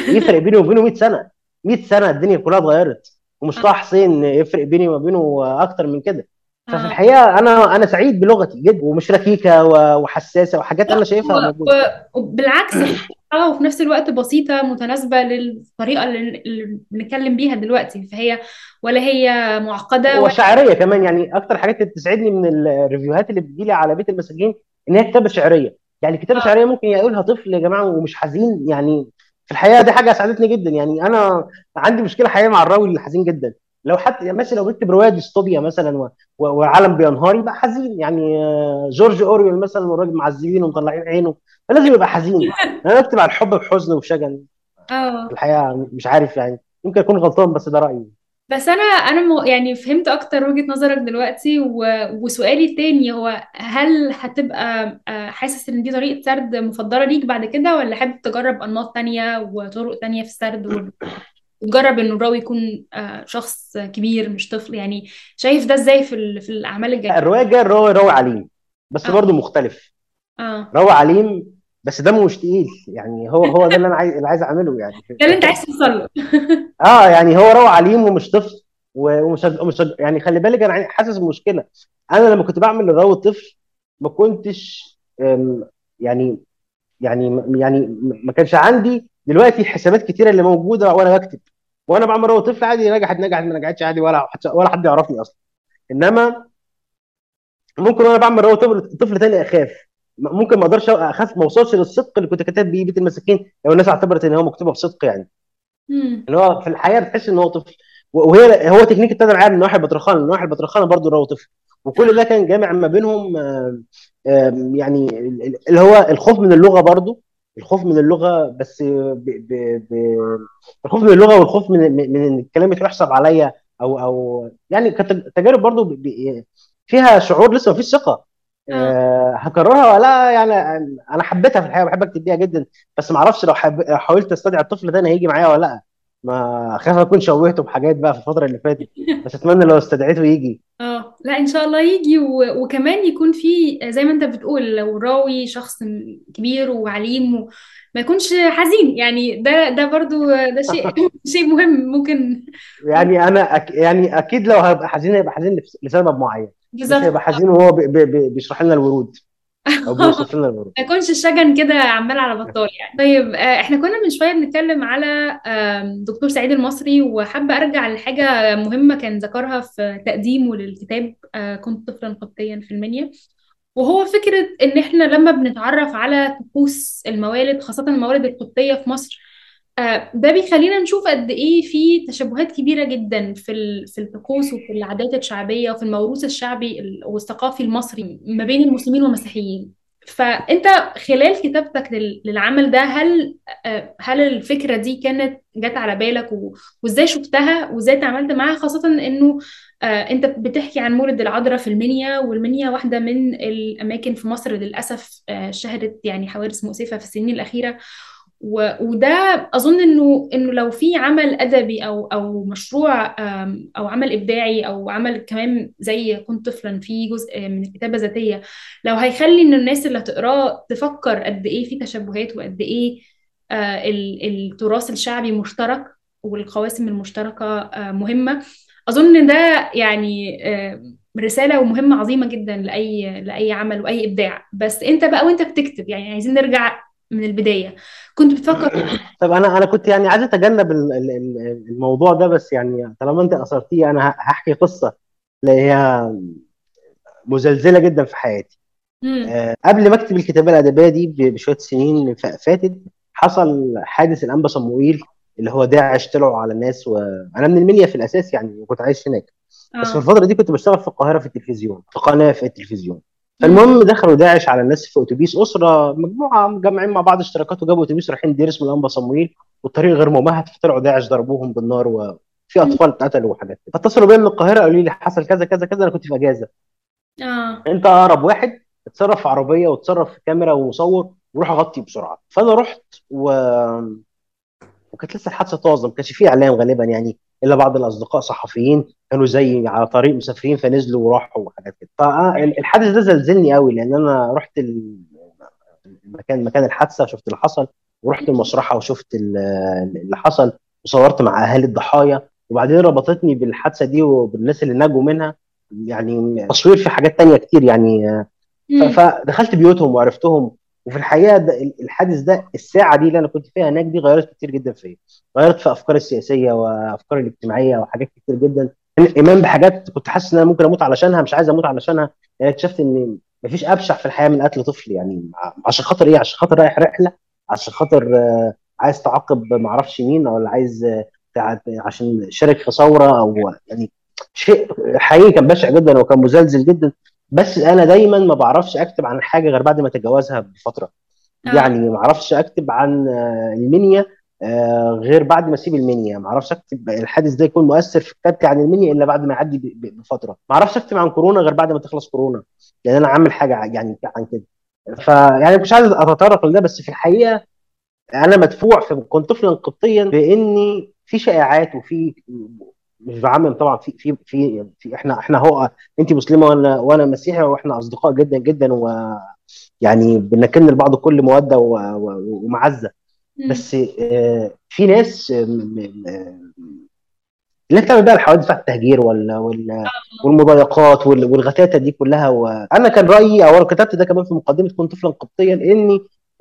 يفرق بيني وبينه 100 سنة 100 سنة الدنيا كلها اتغيرت ومش طه حسين يفرق بيني وبينه أكتر من كده. ففي آه. الحقيقة أنا أنا سعيد بلغتي جدا ومش ركيكة وحساسة وحاجات أنا شايفها موجودة. وبالعكس فصيحة (clears throat) وفي نفس الوقت بسيطة متناسبة للطريقة اللي بنتكلم بيها دلوقتي. فهي ولا هي معقدة ولا وشعرية كمان يعني أكتر حاجات اللي بتسعدني من ال review هات اللي بتجيلي على بيت المساكين إن هي كتابة شعرية. يعني كتابة آه. شعرية ممكن يقولها طفل يا جماعة ومش حزين يعني في الحقيقة دي حاجة اسعدتني جدا. يعني أنا عندي مشكلة حقيقية مع الراوي اللي حزين جدا. لو حتى يعني مثلا لو بيكتب روايه ديستوبيا مثلا و- و- والعالم بينهار يبقى حزين. يعني آه، جورج أورويل مثلا والراجل معذبين ومطلعين عينه فلازم يبقى حزين. (laughs) أنا بكتب عن الحب بحزن وشجن. آه. الحقيقة مش عارف يعني ممكن أكون غلطان بس ده رأيي. بس أنا أنا يعني فهمت أكتر وجهة نظرك دلوقتي و... وسؤالي التاني هو هل هتبقى آه، حاسس إن دي طريقة سرد مفضلة ليك بعد كده ولا حابب تجرب أنماط تانية وطرق تانية في السرد وتجرب انه الراوي يكون آه، شخص كبير مش طفل. يعني شايف ده إزاي في. في الأعمال لا، الجاية الرواية الجاية الراوي راوي عليم بس آه. برضه مختلف. آه. راوي عليم بس دمه مش تقيل. يعني هو هو ده اللي أنا عايز اللي عايز أعمله يعني. (laughs) ده اللي أنت عايز توصل له. (laughs) آه يعني هو روى عليم ومش طفل ومش ومش يعني خلي بالك أنا حاسس بمشكلة. أنا لما كنت بعمل الراوي الطفل ما كنتش أم، يعني يعني يعني ما كانش عندي دلوقتي الحسابات كتيرة اللي موجودة وأنا بكتب. وأنا بعمل راوي طفل عادي نجحت نجحت ما نجحتش عادي ولا ولا حد يعرفني أصلا. إنما ممكن وأنا بعمل راوي طفل طفل تاني أخاف. ممكن ما أقدرش أخاف ما أوصلش للصدق اللي كنت كاتب بيه بيت المساكين لو الناس اعتبرت إن هو مكتوبه بصدق يعني. مم. ان هو في الحقيقة بتحس إن هو طفل. وهي هو تكنيك ابتدى معايا من واحد بطرخان من واحد بطرخان برضه هو طفل. وكل ده كان جامع ما بينهم آم، آم، يعني اللي هو الخوف من اللغة برضه. الخوف من اللغة بس ب... ب... ب... الخوف من اللغة والخوف من من إن الكلام يحسب عليا أو أو يعني كانت تجارب برضه ب... ب... فيها شعور لسه ما فيش ثقة. آه. أه هكررها ولا لا؟ يعني أنا حبيتها في الحقيقة بحب أكتب بيها جدا بس ما أعرفش لو حب... حاولت أستدعي الطفل ده هيجي معايا ولا لأ. ما خايف أكون شوهته بحاجات بقى في الفترة اللي فاتت (laughs) بس أتمنى لو استدعيته يجي. آه. لا إن شاء الله يجي و... وكمان يكون في زي ما أنت بتقول لو راوي شخص كبير وعليم وما يكونش حزين. يعني ده ده برضو ده شيء (laughs) (laughs) شيء مهم. ممكن يعني أنا أك... يعني أكيد لو هيبقى حزين هيبقى حزين لس- لسبب معين. بالظبط. هيبقى حزين وهو. بي... بي... بيشرح لنا الورود. أو بيوصف لنا (laughs) ما يكونش الشجن كده عمال على بطال يعني. طيب آه، إحنا كنا من شوية بنتكلم على دكتور سعيد المصري وحابة أرجع لحاجة مهمة كان ذكرها في تقديمه للكتاب آه، كنت طفلا قبطيا في المنيا وهو فكرة إن إحنا لما بنتعرف على طقوس الموالد خاصة الموالد القبطية في مصر آه، ده بيخلينا نشوف قد إيه في تشابهات كبيرة جدا في في الطقوس وفي العادات الشعبية وفي الموروث الشعبي ال- والثقافي المصري ما بين المسلمين والمسيحيين. فأنت خلال كتابتك لل- للعمل ده هل آه، هل الفكرة دي كانت جت على بالك و- وإزاي شفتها وإزاي تعاملت معاها؟ خاصة إنه آه، أنت بتحكي عن مولد العذراء في المنيا والمنيا واحدة من الأماكن في مصر للأسف شهدت يعني حوادث مؤسفة في السنين الأخيرة. وده أظن إنه إنه لو في عمل أدبي أو أو مشروع أو عمل إبداعي أو عمل كمان زي كنت طفلا في جزء من الكتابة الذاتية لو هيخلي إن الناس اللي هتقراه تفكر قد إيه في تشابهات وقد إيه آه، ال- التراث الشعبي مشترك والقواسم المشتركة آه، مهمة أظن ده يعني رسالة ومهمة عظيمة جدا لأي لأي عمل وأي إبداع. بس أنت بقى وأنت بتكتب يعني عايزين نرجع من البداية. كنت بتفكر (clears throat) طب أنا أنا كنت يعني عايز أتجنب ال- ال- ال- الموضوع ده بس يعني طالما أنت أثرتيه أنا هحكي قصة اللي هي مزلزلة جدا في حياتي. آه، قبل ما أكتب الكتابة الأدبية دي بشوية سنين فاتت حصل حادث الأنبا صموئيل اللي هو داعش طلعوا على الناس وأنا من المنيا في الأساس يعني وكنت عايش هناك. بس في الفترة دي كنت بشتغل في القاهرة في التلفزيون في قناة في التلفزيون. فالمهم دخلوا داعش على الناس في أتوبيس أسرة مجموعة مجمعين مع بعض اشتراكات وجابوا أتوبيس رايحين دير اسمه الأنبا صموئيل والطريق غير ممهد فطلعوا داعش ضربوهم بالنار وفي أطفال اتقتلوا وحاجات فاتصلوا بيا من القاهرة قالوا لي حصل كذا كذا كذا أنا كنت في أجازة. آه. أنت أقرب واحد اتصرف في عربية وتصرف في كاميرا وصور وروح غطي بسرعة. فأنا رحت و... وكانت لسه الحادثة طازة ما كانش فيه إعلام غالبا يعني. إلا بعض الأصدقاء صحفيين كانوا زي على طريق مسافرين فنزلوا وراحوا وحاجات كده. فالحادث ده زلزلني قوي لأن أنا رحت المكان مكان الحادثة شفت اللي حصل ورحت المشرحه وشفت ال- اللي حصل وصورت مع أهالي الضحايا وبعدين ربطتني بالحادثة دي وبالناس اللي نجوا منها. يعني تصوير في حاجات تانية كتير يعني. فدخلت بيوتهم وعرفتهم وفي الحقيقة ده الحادث ده الساعة دي اللي أنا كنت فيها هناك دي غيرت كتير جدا فيا. غيرت في أفكاري السياسية وأفكاري الاجتماعية وحاجات كتير جدا. الايمان بحاجات كنت حاسس إن أنا ممكن أموت علشانها مش عايز أموت علشانها. يعني اكتشفت إن مفيش أبشع في الحياة من قتل طفل. يعني عشان خاطر إيه؟ عشان خاطر رايح رحلة؟ عشان خاطر آه، عايز تعاقب معرفش مين ولا عايز آه، عشان شارك في ثورة أو يعني شيء حقيقي كان بشع جدا وكان مزلزل جدا. بس أنا دايما ما بعرفش اكتب عن حاجة غير بعد ما اتجاوزها بفترة. آه. يعني ما أعرفش اكتب عن آه، المنيا آه، غير بعد ما اسيب المنيا. ما أعرفش اكتب الحادث ده يكون مؤثر في كتابتي عن المنيا إلا بعد ما يعدي بفترة. ما أعرفش اكتب عن كورونا غير بعد ما تخلص كورونا. لأن أنا عامل حاجة يعني عن كده. فيعني مش عايز اتطرق لده بس في الحقيقة أنا مدفوع في كنت طفلا قبطيا بإني في شائعات وفي مش بعمم طبعا. في في في, في إحنا إحنا هو أنت مسلمة وأنا وأنا مسيحي وإحنا أصدقاء جدا جدا ويعني بنكن لبعض كل مودة و- و- ومعزة. بس آه، في ناس آه، م- اللي بتعمل بقى الحوادث بتاعت التهجير وال وال والمضايقات وال- والغتاتة دي كلها وأنا كان رأيي أو أنا كتبت ده كمان في مقدمة كنت طفلا قبطيا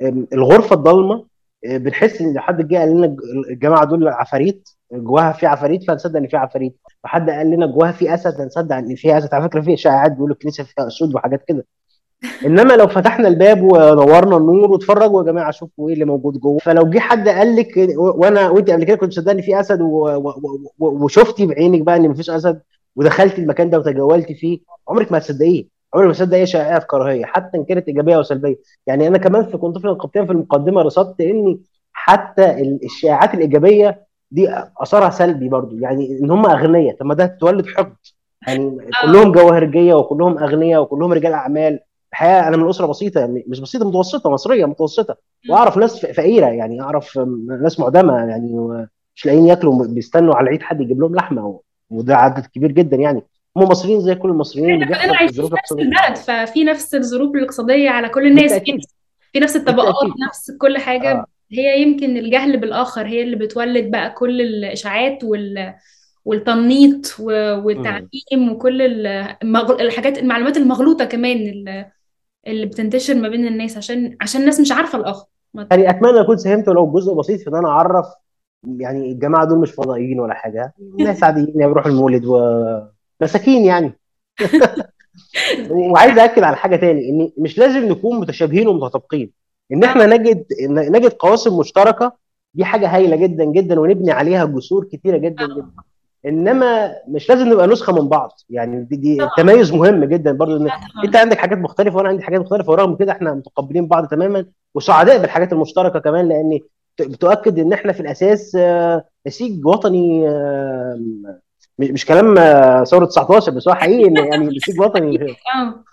آم، الغرفة الضلمة آه، بنحس إن حد جه قال لنا الج- الجماعة دول عفاريت جواها في عفاريت فنصدق إن في عفاريت. وحد قال لنا جواها في أسد هنصدق إن في أسد. على فكرة في اشاعات بيقولوا الكنيسة فيها أسود وحاجات كده. إنما لو فتحنا الباب ونورنا النور واتفرجوا يا جماعة شوفوا إيه اللي موجود جوه. فلو جه حد قال لك وأنا وانت قبل كده كنت صدقني في أسد. وشفتي بعينك بقى إن مفيش أسد ودخلت المكان ده وتجولتي فيه عمرك ما هتصدقيه. عمرك ما هتصدق اي شائعات كراهية حتى إن كانت إيجابية أو سلبية. يعني أنا كمان في كنت طفل قبطيا في المقدمة رصدت إني حتى ال- الشائعات الإيجابية دي اثرها سلبي برضو يعني ان هم اغنياء طب ما ده تولد حقد. يعني آه. كلهم جواهرجيه وكلهم اغنياء وكلهم رجال اعمال. الحقيقة أنا من اسره بسيطة يعني مش بسيطة متوسطة مصرية متوسطة. وأعرف ناس فقيرة يعني أعرف ناس معدمة يعني مش لاقيين ياكلوا بيستنوا على العيد حد يجيب لهم لحمة وده عدد كبير جدا يعني. هم مصريين زي كل المصريين اللي إحنا عايشين في نفس البلد ففي نفس الظروف الاقتصادية على كل الناس. في نفس الطبقات نفس كل حاجة. آه. هي يمكن الجهل بالآخر هي اللي بتولد بقى كل الإشاعات وال والتنميط. والتعميم وكل ال- المغ- الحاجات المعلومات المغلوطة كمان اللي بتنتشر ما بين الناس عشان عشان الناس مش عارفة الآخر. ما- يعني أتمنى أكون ساهمت ولو جزء بسيط في إن أنا أعرف يعني الجماعة دول مش فضائيين ولا حاجة. ناس (laughs) عاديين يعني بيروحوا المولد ومساكين يعني. (laughs) وعايز اكد على حاجة تاني إن مش لازم نكون متشابهين ومتطابقين. إن إحنا نجد نجد قواسم مشتركة دي حاجة هايلة جدا جدا ونبني عليها جسور كتيرة جدا جدا. إنما مش لازم نبقى نسخة من بعض. يعني دي, دي التميز مهم جدا برضو إن أنت عندك حاجات مختلفة وأنا عندي حاجات مختلفة ورغم كده إحنا متقبلين بعض تماما. وسعداء بالحاجات المشتركة كمان لأن بتؤكد إن إحنا في الأساس آه، نسيج وطني آه، مش كلام آه، ثورة 19 بس هو حقيقي إن يعني (laughs) نسيج وطني آه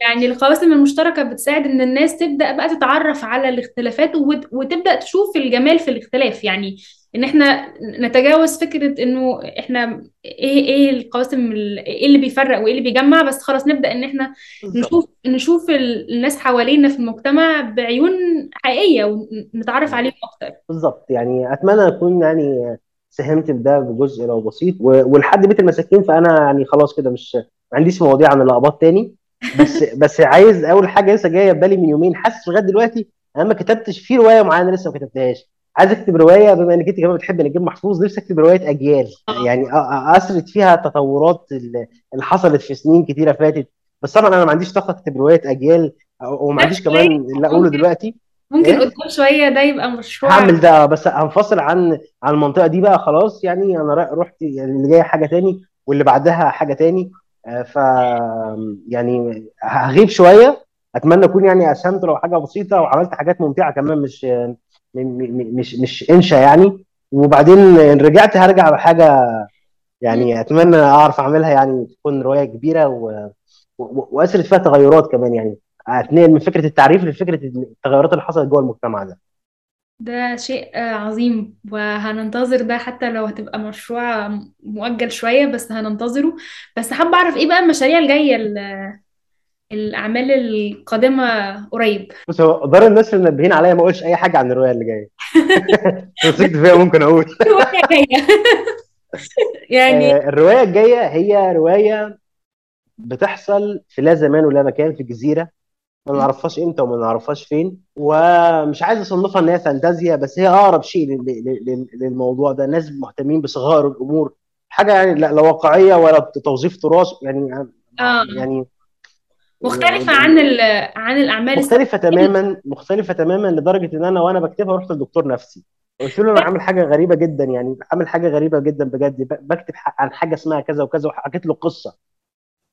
يعني القواسم المشتركة بتساعد إن الناس تبدأ بقى تتعرف على الاختلافات وت- وتبدأ تشوف الجمال في الاختلاف. يعني إن إحنا نتجاوز فكرة إنه إحنا إيه إيه القواسم ال- إيه اللي بيفرق وإيه اللي بيجمع بس خلاص نبدأ إن إحنا نشوف نشوف ال- الناس حوالينا في المجتمع بعيون حقيقية ونتعرف عليهم أكتر. بالظبط. يعني أتمنى أكون يعني ساهمت ده بجزء لو بسيط ولحد بيت المساكين فأنا يعني خلاص كده مش ما عنديش مواضيع عن الاقباط تاني. بس (laughs) بس عايز أول حاجة لسه جاية بالي من يومين حاسس لغاية دلوقتي أنا ما كتبتش في رواية معينة لسه ما كتبتهاش. عايز أكتب رواية بما انك انت كمان بتحب نجيب محفوظ نفسي أكتب رواية أجيال. آه. يعني اسرد فيها التطورات اللي حصلت في سنين كتيرة فاتت. بس طبعا أنا ما عنديش طاقة أكتب رواية أجيال وما عنديش كمان اللي أقوله دلوقتي. ممكن إيه؟ قدام شوية ده يبقى مشروع. هعمل ده بس هنفصل عن عن المنطقة دي بقى خلاص. يعني أنا رحت يعني اللي جاية حاجة تاني واللي بعدها حاجة تاني. آه، ف يعني هغيب شوية. أتمنى أكون يعني اسهمت لو حاجة بسيطة وعملت حاجات ممتعة كمان مش مش مش إنشا يعني. وبعدين إن رجعت هرجع بحاجة. يعني أتمنى أعرف أعملها يعني تكون رواية كبيرة و... و... واسرد فيها تغيرات كمان يعني. اتنقل من فكرة التعريف لفكرة التغيرات اللي حصلت جوه المجتمع ده. ده شيء آه، عظيم وهننتظر ده حتى لو هتبقى مشروع مؤجل شوية بس هننتظره. بس حابة أعرف إيه بقى المشاريع الجاية ال- الأعمال القادمة قريب؟ بص هو دار النشر منبهين عليا ما أقولش أي حاجة عن الرواية اللي جاية. (laughs) مسكت فيها ممكن أقول. (laughs) رواية جاية (laughs) يعني آه، الرواية الجاية هي رواية بتحصل في لا زمان ولا مكان في جزيرة. ما نعرفهاش إمتى وما نعرفهاش فين ومش عايز أصنفها ان هي فانتازيا بس هي أقرب شيء لل- لل- لل- للموضوع ده. ناس مهتمين بصغائر الأمور. حاجة يعني لا لا واقعية ولا توظيف تراث يعني آه. يعني مختلفة عن ال عن الأعمال مختلفة السينمائية تماما مختلفة تماما لدرجة إن أنا وأنا بكتبها رحت لدكتور نفسي. قلت له أنا عامل حاجة غريبة جدا يعني عامل حاجة غريبة جدا بجد. بكتب عن حاجة اسمها كذا وكذا وحكيت له قصة.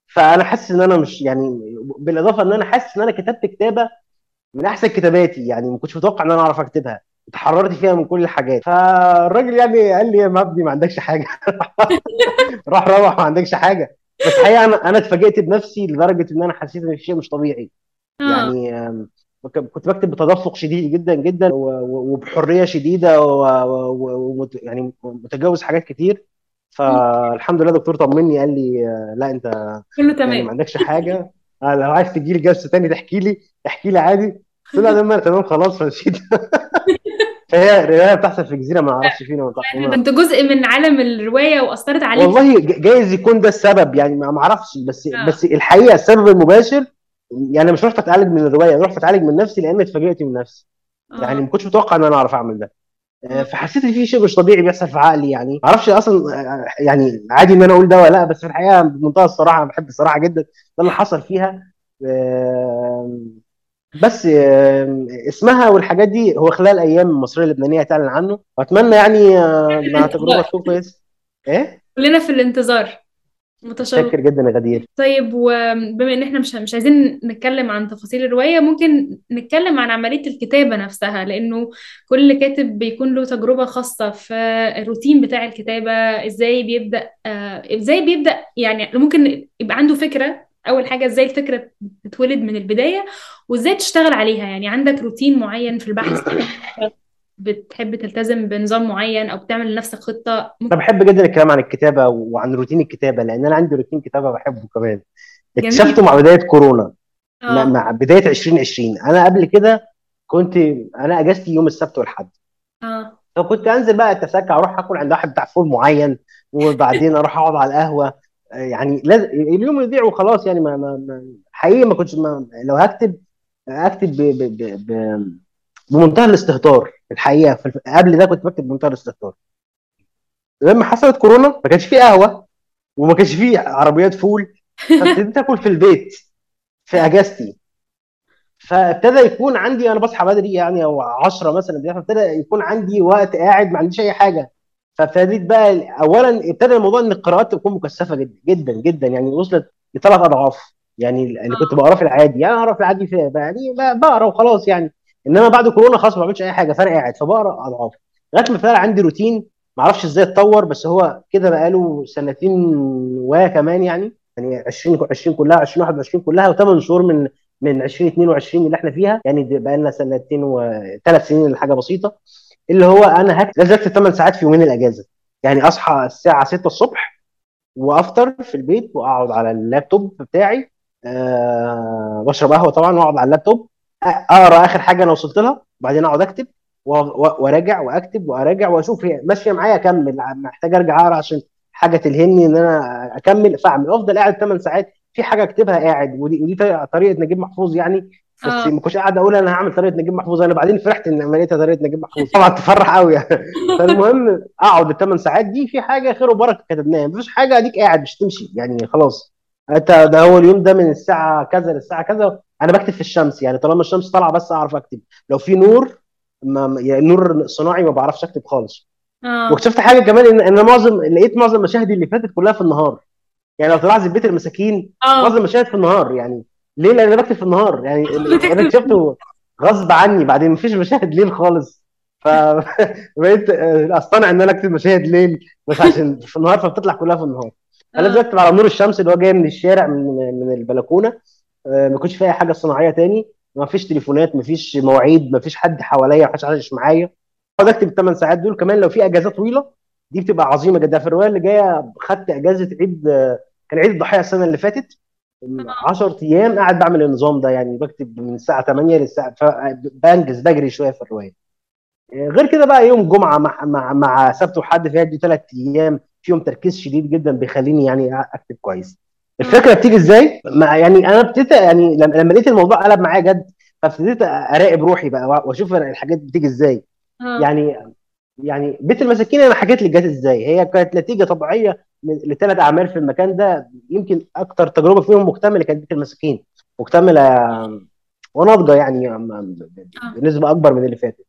فانا حاسس ان أنا مش يعني بالاضافه ان أنا حاسس ان أنا كتبت كتابه من احسن كتاباتي يعني ما كنتش متوقع ان أنا اعرف اكتبها. اتحررت فيها من كل الحاجات. فالراجل يعني قال لي يا مبدي ما عندكش حاجة. (laughs) راح روح ما عندكش حاجة. بس الحقيقة أنا أنا اتفاجئت بنفسي لدرجة إن أنا حسيت إن في شيء مش طبيعي. آه. يعني كنت بكتب بتدفق شديد جدا جدا وبحرية شديدة و- و- ومت يعني متجاوز حاجات كتير. فالحمد لله دكتور طمني قال لي آه، لا انت كله يعني ما تمام عندكش حاجة. آه، لو عايز تجي لي جلسة تاني تحكي لي احكي لي عادي. قلت له لا ما تمام خلاص فنسيت (laughs) فهي رواية بتحصل في جزيرة ما أعرفش فين وما يعني كنت جزء من عالم الرواية وأثرت عليك والله جايز يكون ده السبب يعني ما ما أعرفش بس آه. بس الحقيقة السبب المباشر يعني مش رحت أتعالج من الرواية رحت أتعالج من نفسي لأن اتفاجئت من نفسي. يعني آه ما كنتش متوقع إن أنا أعرف أعمل ده. آه،. فحسيت إن في شيء مش طبيعي بيحصل في عقلي يعني. ما أعرفش أصلا آه، يعني عادي إن أنا أقول ده ولا لأ بس في الحقيقة بمنتهى الصراحة أنا بحب الصراحة جدا ده اللي حصل فيها. آه، بس آه، اسمها والحاجات دي هو خلال أيام المصريه اللبنانيه هتعلن عنه. وأتمنى يعني آه، مع تجربة (laughs) تكون كويسة. إيه؟ كلنا في الانتظار. متشوق. شاكر جدا يا غدير. طيب وبما إن إحنا مش مش عايزين نتكلم عن تفاصيل الرواية ممكن نتكلم عن عملية الكتابة نفسها لأنه كل كاتب بيكون له تجربة خاصة في الروتين بتاع الكتابة. إزاي بيبدأ آه، إزاي بيبدأ يعني ممكن يبقى عنده فكرة أول حاجة إزاي الفكرة تتولد من البداية وإزاي تشتغل عليها؟ يعني عندك روتين معين في البحث؟ بتحب تلتزم بنظام معين أو بتعمل لنفسك خطة؟ أنا بحب جدا الكلام عن الكتابة وعن روتين الكتابة لأن أنا عندي روتين كتابة بحبه كمان. اكتشفته مع بداية كورونا. مع آه. مع بداية 2020 أنا قبل كده كنت أنا أجازتي يوم السبت والحد آه. فكنت أنزل بقى اتسكع أروح أكل عند واحد بتاع فول معين وبعدين أروح أقعد على القهوة. يعني لازم اليوم يضيع وخلاص يعني ما, ما, ما حقيقي ما كنتش ما لو هكتب اكتب ب ب ب ب بمنتهى الاستهتار. الحقيقة في قبل ده كنت بكتب بمنتهى الاستهتار لما حصلت كورونا ما كانش فيه قهوة وما كانش فيه عربيات فول. فابتديت (laughs) اكل في البيت في أجازتي. فابتدى يكون عندي أنا بصحى بدري يعني أو 10 مثلا فابتدى يكون عندي وقت قاعد ما عنديش أي حاجة. فابتديت بقى اولا ابتدى الموضوع إن القراءات تكون مكثفة جدا جدا جدا. يعني وصلت لثلاث أضعاف. يعني اللي كنت بقراه في العادي. يعني اقرا في العادي في يعني بقرا وخلاص يعني. إنما بعد كورونا خلاص ما بعملش أي حاجة فانا قاعد فبقرأ أضعاف. لغاية ما ابتدى عندي روتين ما أعرفش إزاي اتطور بس هو كده بقاله سنتين وكمان يعني يعني 20 20 كلها 2021 كلها وثمان شهور من من 2022 اللي إحنا فيها. يعني بقى لنا سنتين وثلاث سنين حاجة بسيطة. اللي هو أنا هكتب لازم اكتب 8 ساعات في يومين الأجازة. يعني أصحى الساعة 6 الصبح وأفطر في البيت وأقعد على اللابتوب بتاعي أه بشرب قهوة طبعا وأقعد على اللابتوب. أقرأ آخر حاجة أنا وصلت لها وبعدين أقعد أكتب وراجع وأكتب وأراجع وأشوف هي ماشية معايا اكمل محتاج أرجع أقرأ عشان حاجة تلهمني إن أنا أكمل فأعمل. أفضل قاعد 8 ساعات في حاجة أكتبها قاعد ودي ودي طريقة نجيب محفوظ يعني. بس آه. ما كنتش قاعد أقول أنا هعمل طريقة نجيب محفوظ أنا بعدين فرحت إن لقيتها طريقة نجيب محفوظ. (laughs) طبعا تفرح قوي يعني. فالمهم أقعد الثمان ساعات دي في حاجة خير وبركة كتبناها. مفيش حاجة أديك قاعد مش تمشي. يعني خلاص. أنت ده هو اليوم ده من الساعة كذا للساعة كذا أنا بكتب في الشمس يعني طالما الشمس طالعة بس أعرف أكتب. لو في نور ما يعني نور صناعي ما بعرفش أكتب خالص. آه. واكتشفت حاجة كمان ان إن معظم لقيت معظم مشاهدي اللي فاتت كلها في النهار. يعني لو تلاحظ بيت المساكين معظم آه المشاهد في النهار يعني ليه؟ لأن أنا بكتب في النهار. يعني (laughs) أنا اكتشفته غصب عني بعدين مفيش مشاهد ليل خالص. فبقيت (laughs) أصطنع إن أنا أكتب مشاهد ليل بس عشان في النهار فبتطلع كلها في النهار. فلازم آه. اكتب على نور الشمس اللي هو جاي من الشارع من من البلكونة. آه، ما يكونش فيها حاجة صناعية تاني. ما فيش تليفونات ما فيش مواعيد ما فيش حد حواليا ما حدش عايش معايا. اقعد اكتب الثمان ساعات دول. كمان لو في اجازات طويلة دي بتبقى عظيمة جدا. في الروايه اللي جاية خدت اجازة عيد آه، كان عيد الضحية السنة اللي فاتت. آه. 10 أيام قاعد بعمل النظام ده يعني بكتب من الساعة 8 للساعة بنجز بجري شوية في الروايه غير كده بقى يوم جمعة مع مع مع سبت وحد في دي ثلاث أيام فيهم تركيز شديد جدا بيخليني يعني أكتب كويس. الفكرة بتيجي إزاي؟ يعني أنا ابتديت يعني لما لقيت الموضوع قلب معايا جد فابتديت أراقب روحي بقى وأشوف الحاجات بتيجي إزاي. آه. يعني يعني بيت المساكين أنا حكيت لك جت إزاي. هي كانت نتيجة طبيعية لثلاث أعمال في المكان ده يمكن أكتر تجربة فيهم مكتملة كانت بيت المساكين. مكتملة وناضجة يعني آه. بنسبة أكبر من اللي فاتت.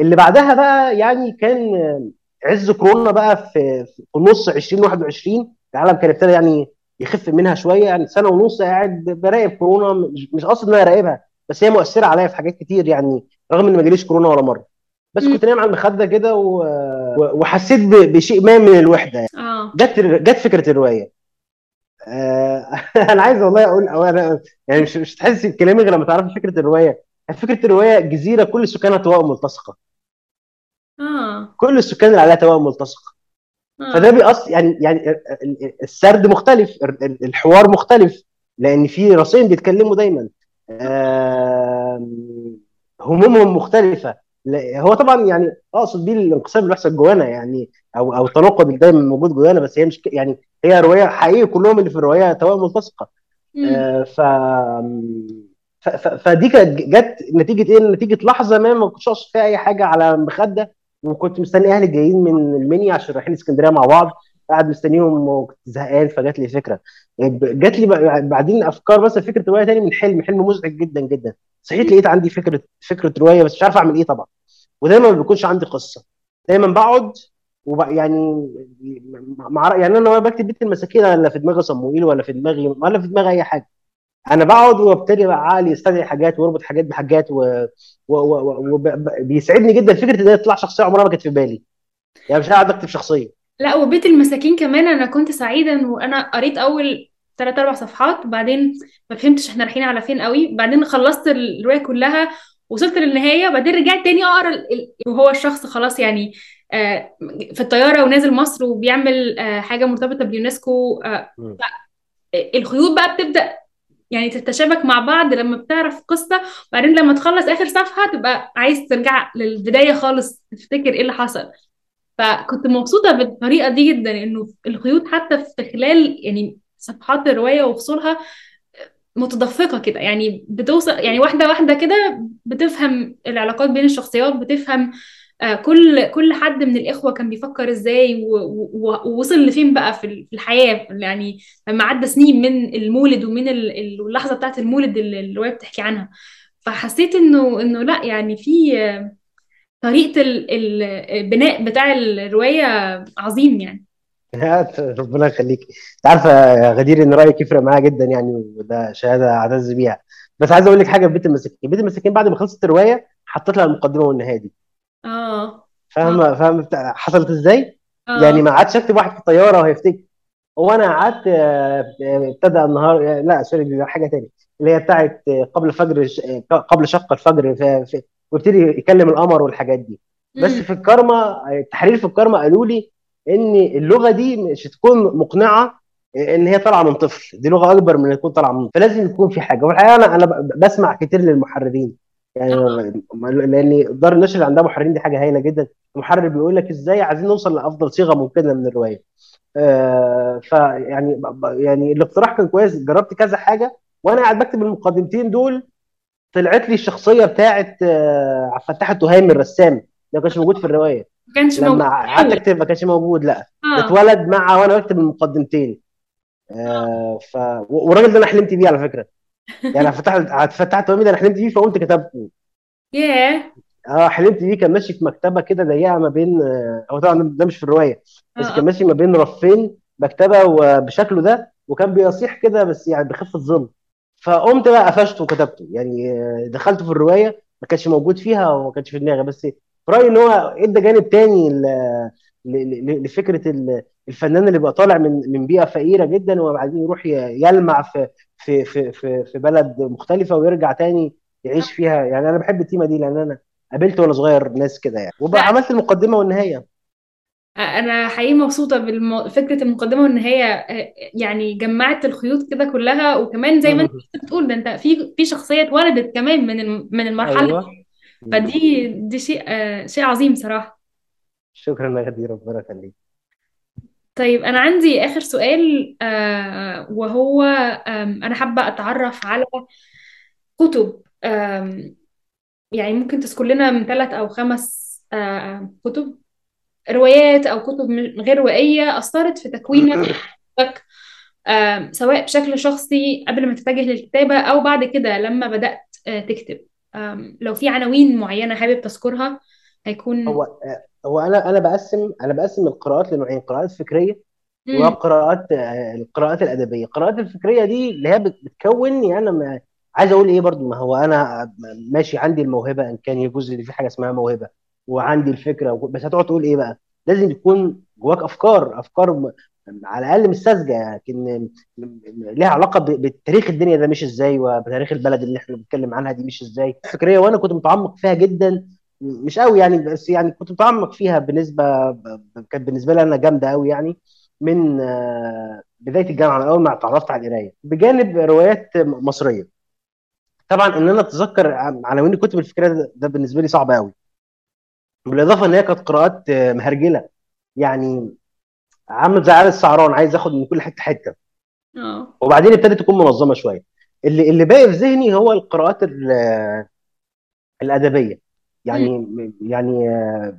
اللي بعدها بقى يعني كان عز كورونا بقى في في نص 2021 العالم كان ابتدى يعني يخف منها شوية. يعني سنة ونص قاعد براقب كورونا مش قصد إن أنا أراقبها بس هي مؤثرة عليا في حاجات كتير يعني رغم إن ما جاليش كورونا ولا مرة. بس. كنت نايم على المخدة كده و... وحسيت ب- بشيء ما من الوحدة يعني. آه. جت جت فكرة الرواية. آه، (laughs) أنا عايز والله أقول أو أنا يعني مش مش تحس بكلامي غير لما تعرف فكرة الرواية. فكرة الرواية جزيرة كل سكانها توائم ملتصقة. آه. كل السكان اللي عليها توائم ملتصقة. فده آه بيأصل يعني يعني ال- ال- السرد مختلف ال- ال- الحوار مختلف لأن في راسين بيتكلموا دايما. همومهم مختلفة. هو طبعا يعني أقصد بيه الانقسام اللي بيحصل جوانا يعني أو أو التناقض اللي دايما موجود جوانا بس هي مش يعني هي رواية حقيقي كلهم اللي في الرواية توائم ملتصقه. آه، ف- فدي كانت جت نتيجة إيه؟ نتيجة لحظة ما ما كنتش أقصد فيها أي حاجة على مخدة. وكنت مستني أهلي جايين من المنيا عشان رايحين إسكندرية مع بعض. قاعد مستنيهم وكنت زهقان فجات لي فكرة. جات لي بقى- بعدين أفكار مثلا فكرة رواية تاني من حلم. حلم مزعج جدا جدا. صحيت لقيت عندي فكره فكرة رواية بس مش عارف أعمل إيه طبعا. ودايما ما بيكونش عندي قصة. دايما بقعد. يعني مع... يعني أنا بكتب بيت المساكين ولا في دماغي صموئيل ولا في دماغي ولا في دماغي أي حاجة. أنا بقعد وابتدي بقى عقلي يستدعي حاجات ويربط حاجات بحاجات وبيسعدني و... و... و... جدا. فكرة إن تطلع شخصية عمرها ما كانت في بالي. يعني مش قاعد أكتب شخصية. لا وبيت المساكين كمان أنا كنت سعيدة وأنا قريت أول ثلاث أربع صفحات وبعدين ما فهمتش إحنا رايحين على فين قوي. بعدين خلصت الرواية كلها وصلت للنهاية. وبعدين رجعت تاني أقرأ ال- وهو الشخص خلاص يعني آه، في الطيارة ونازل مصر وبيعمل آه، حاجة مرتبطة باليونسكو. آه،. الخيوط بقى بتبدأ يعني تتشابك مع بعض لما بتعرف قصة وبعدين لما تخلص آخر صفحة تبقى عايز ترجع للبداية خالص تفتكر إيه اللي حصل. فكنت مبسوطة بالطريقة دي جدا إنه الخيوط حتى في خلال يعني صفحات الرواية وفصولها متدفقة كده. يعني بتوصل يعني واحدة واحدة كده بتفهم العلاقات بين الشخصيات بتفهم كل كل حد من الإخوة كان بيفكر إزاي ووصل لفين بقى في ال- في الحياة. يعني لما عدى سنين من المولد ومن ال- ال- اللحظة بتاعت المولد اللي الرواية بتحكي عنها. فحسيت إنه إنه لأ يعني في آه، ال- البناء بتاع الرواية عظيم يعني. (laughs) ربنا يخليك. انت عارفه يا غدير إن رايك يفرق معايا جدا يعني وده شهادة اعتز بيها. بس عايز أقول لك حاجة في بيت المساكين. بيت المساكين بعد ما خلصت الرواية حطيت لها المقدمة والنهاية دي. آه. آه. فاهمة؟ فاهمه بتاع- حصلت إزاي؟ يعني آه ما قعدتش أكتب واحد في الطيارة وهيفتكر هو أنا قعدت آه، آه، ابتدى النهار آه، لا سوري دي حاجة تانية اللي هي بتاعت آه، قبل فجر ش- آه، قبل شق الفجر في في وابتدي يكلم القمر والحاجات دي. بس امم في الكارما آه، التحرير في الكارما قالوا لي إن اللغة دي مش هتكون مقنعة آه، إن هي طالعة من طفل. دي لغة أكبر من ان تكون طالعة من فلازم يكون في حاجة. والحقيقة أنا أنا ب- بسمع كتير للمحررين. يعني لأن دار النشر اللي عندها محررين دي حاجة هايلة جدا. المحرر بيقول لك إزاي عايزين نوصل لأفضل صيغة ممكنة من الرواية. آه فيعني يعني الاقتراح كان كويس. جربت كذا حاجة وأنا قاعد بكتب المقدمتين دول طلعت لي الشخصية بتاعت آه عبد الفتاح التهامي الرسام. اللي ما كانش موجود في الرواية. ما كانش موجود. لما قعدت أكتب ما كانش موجود لأ. آه. اتولد مع وأنا بكتب المقدمتين. آه ف والراجل ده أنا حلمت بيه على فكرة. يعني فتحت فتحت ده أنا حلمت بيه فقمت كتبته. ياه. آه حلمت بيه كان ماشي في مكتبة كده ضيقه ما بين آه، هو طبعا ده مش في الرواية بس آه كان ماشي ما بين رفين مكتبة وبشكله ده وكان بيصيح كده بس يعني بخفة ظل فقمت بقى قفشته وكتبته. يعني آه، دخلته في الرواية ما كانش موجود فيها وما كانش في دماغي. بس رأيي إن هو إدى جانب تاني ل- ل- ل- لفكرة ال- الفنان اللي بقى طالع من من بيئة فقيرة جدا وبعدين يروح يلمع في في في في في بلد مختلفة ويرجع تاني يعيش فيها. يعني أنا بحب التيمة دي لأن أنا قابلت وأنا صغير ناس كده يعني. وبقى لا عملت المقدمة والنهاية. أنا حقيقي مبسوطة بفكره المقدمة والنهاية يعني جمعت الخيوط كده كلها. وكمان زي ما أنت بتقول ده أنت في في شخصيه اتولدت كمان من من المرحلة دي. فدي دي شيء آه، شيء عظيم صراحة. شكرا يا غدير ربنا يخليك. طيب أنا عندي آخر سؤال آه، وهو آم، أنا حابة أتعرف على كتب آم، يعني ممكن تذكر لنا من ثلاث أو خمس آه، كتب؟ روايات أو كتب غير روائيه أثرت في تكوينك سواء بشكل شخصي قبل ما تتجه للكتابة أو بعد كده لما بدأت آه، تكتب. آم، لو في عناوين معينة حابب تذكرها؟ هيكون هو هو أنا أنا بقسم أنا بقسم القراءات لنوعين قراءات فكرية مم. وقراءات آه، القراءات الأدبية. القراءات الفكرية دي اللي هي بت- بتكوني أنا ما عايز أقول إيه برضو ما هو أنا ماشي عندي الموهبة إن كان يجوز لي في حاجة اسمها موهبة وعندي الفكرة و- بس هتقعد تقول إيه بقى؟ لازم يكون جواك أفكار أفكار م- على الأقل مش ساذجة لكن ليها علاقة ب- بتاريخ الدنيا ده مش إزاي وبتاريخ البلد اللي إحنا بنتكلم عنها دي مش إزاي. فكرية وأنا كنت متعمق فيها جدا مش قوي يعني بس يعني كنت متعمق فيها بنسبه ب- ب- كانت بالنسبة لي أنا جامدة قوي يعني من آه، بداية الجامعة من أول ما اتعرفت على القراية بجانب روايات مصرية. طبعا إن أنا أتذكر عناوين الكتب الفكريه ده, ده بالنسبة لي صعب قوي. بالإضافة إن هي كانت قراءات آه، مهرجلة. يعني عامل زي عيال السعران عايز آخد من كل حتة حتة. آه. وبعدين ابتدت تكون منظمة شوية. اللي اللي باقي في ذهني هو القراءات ال- الأدبية. يعني يعني آه،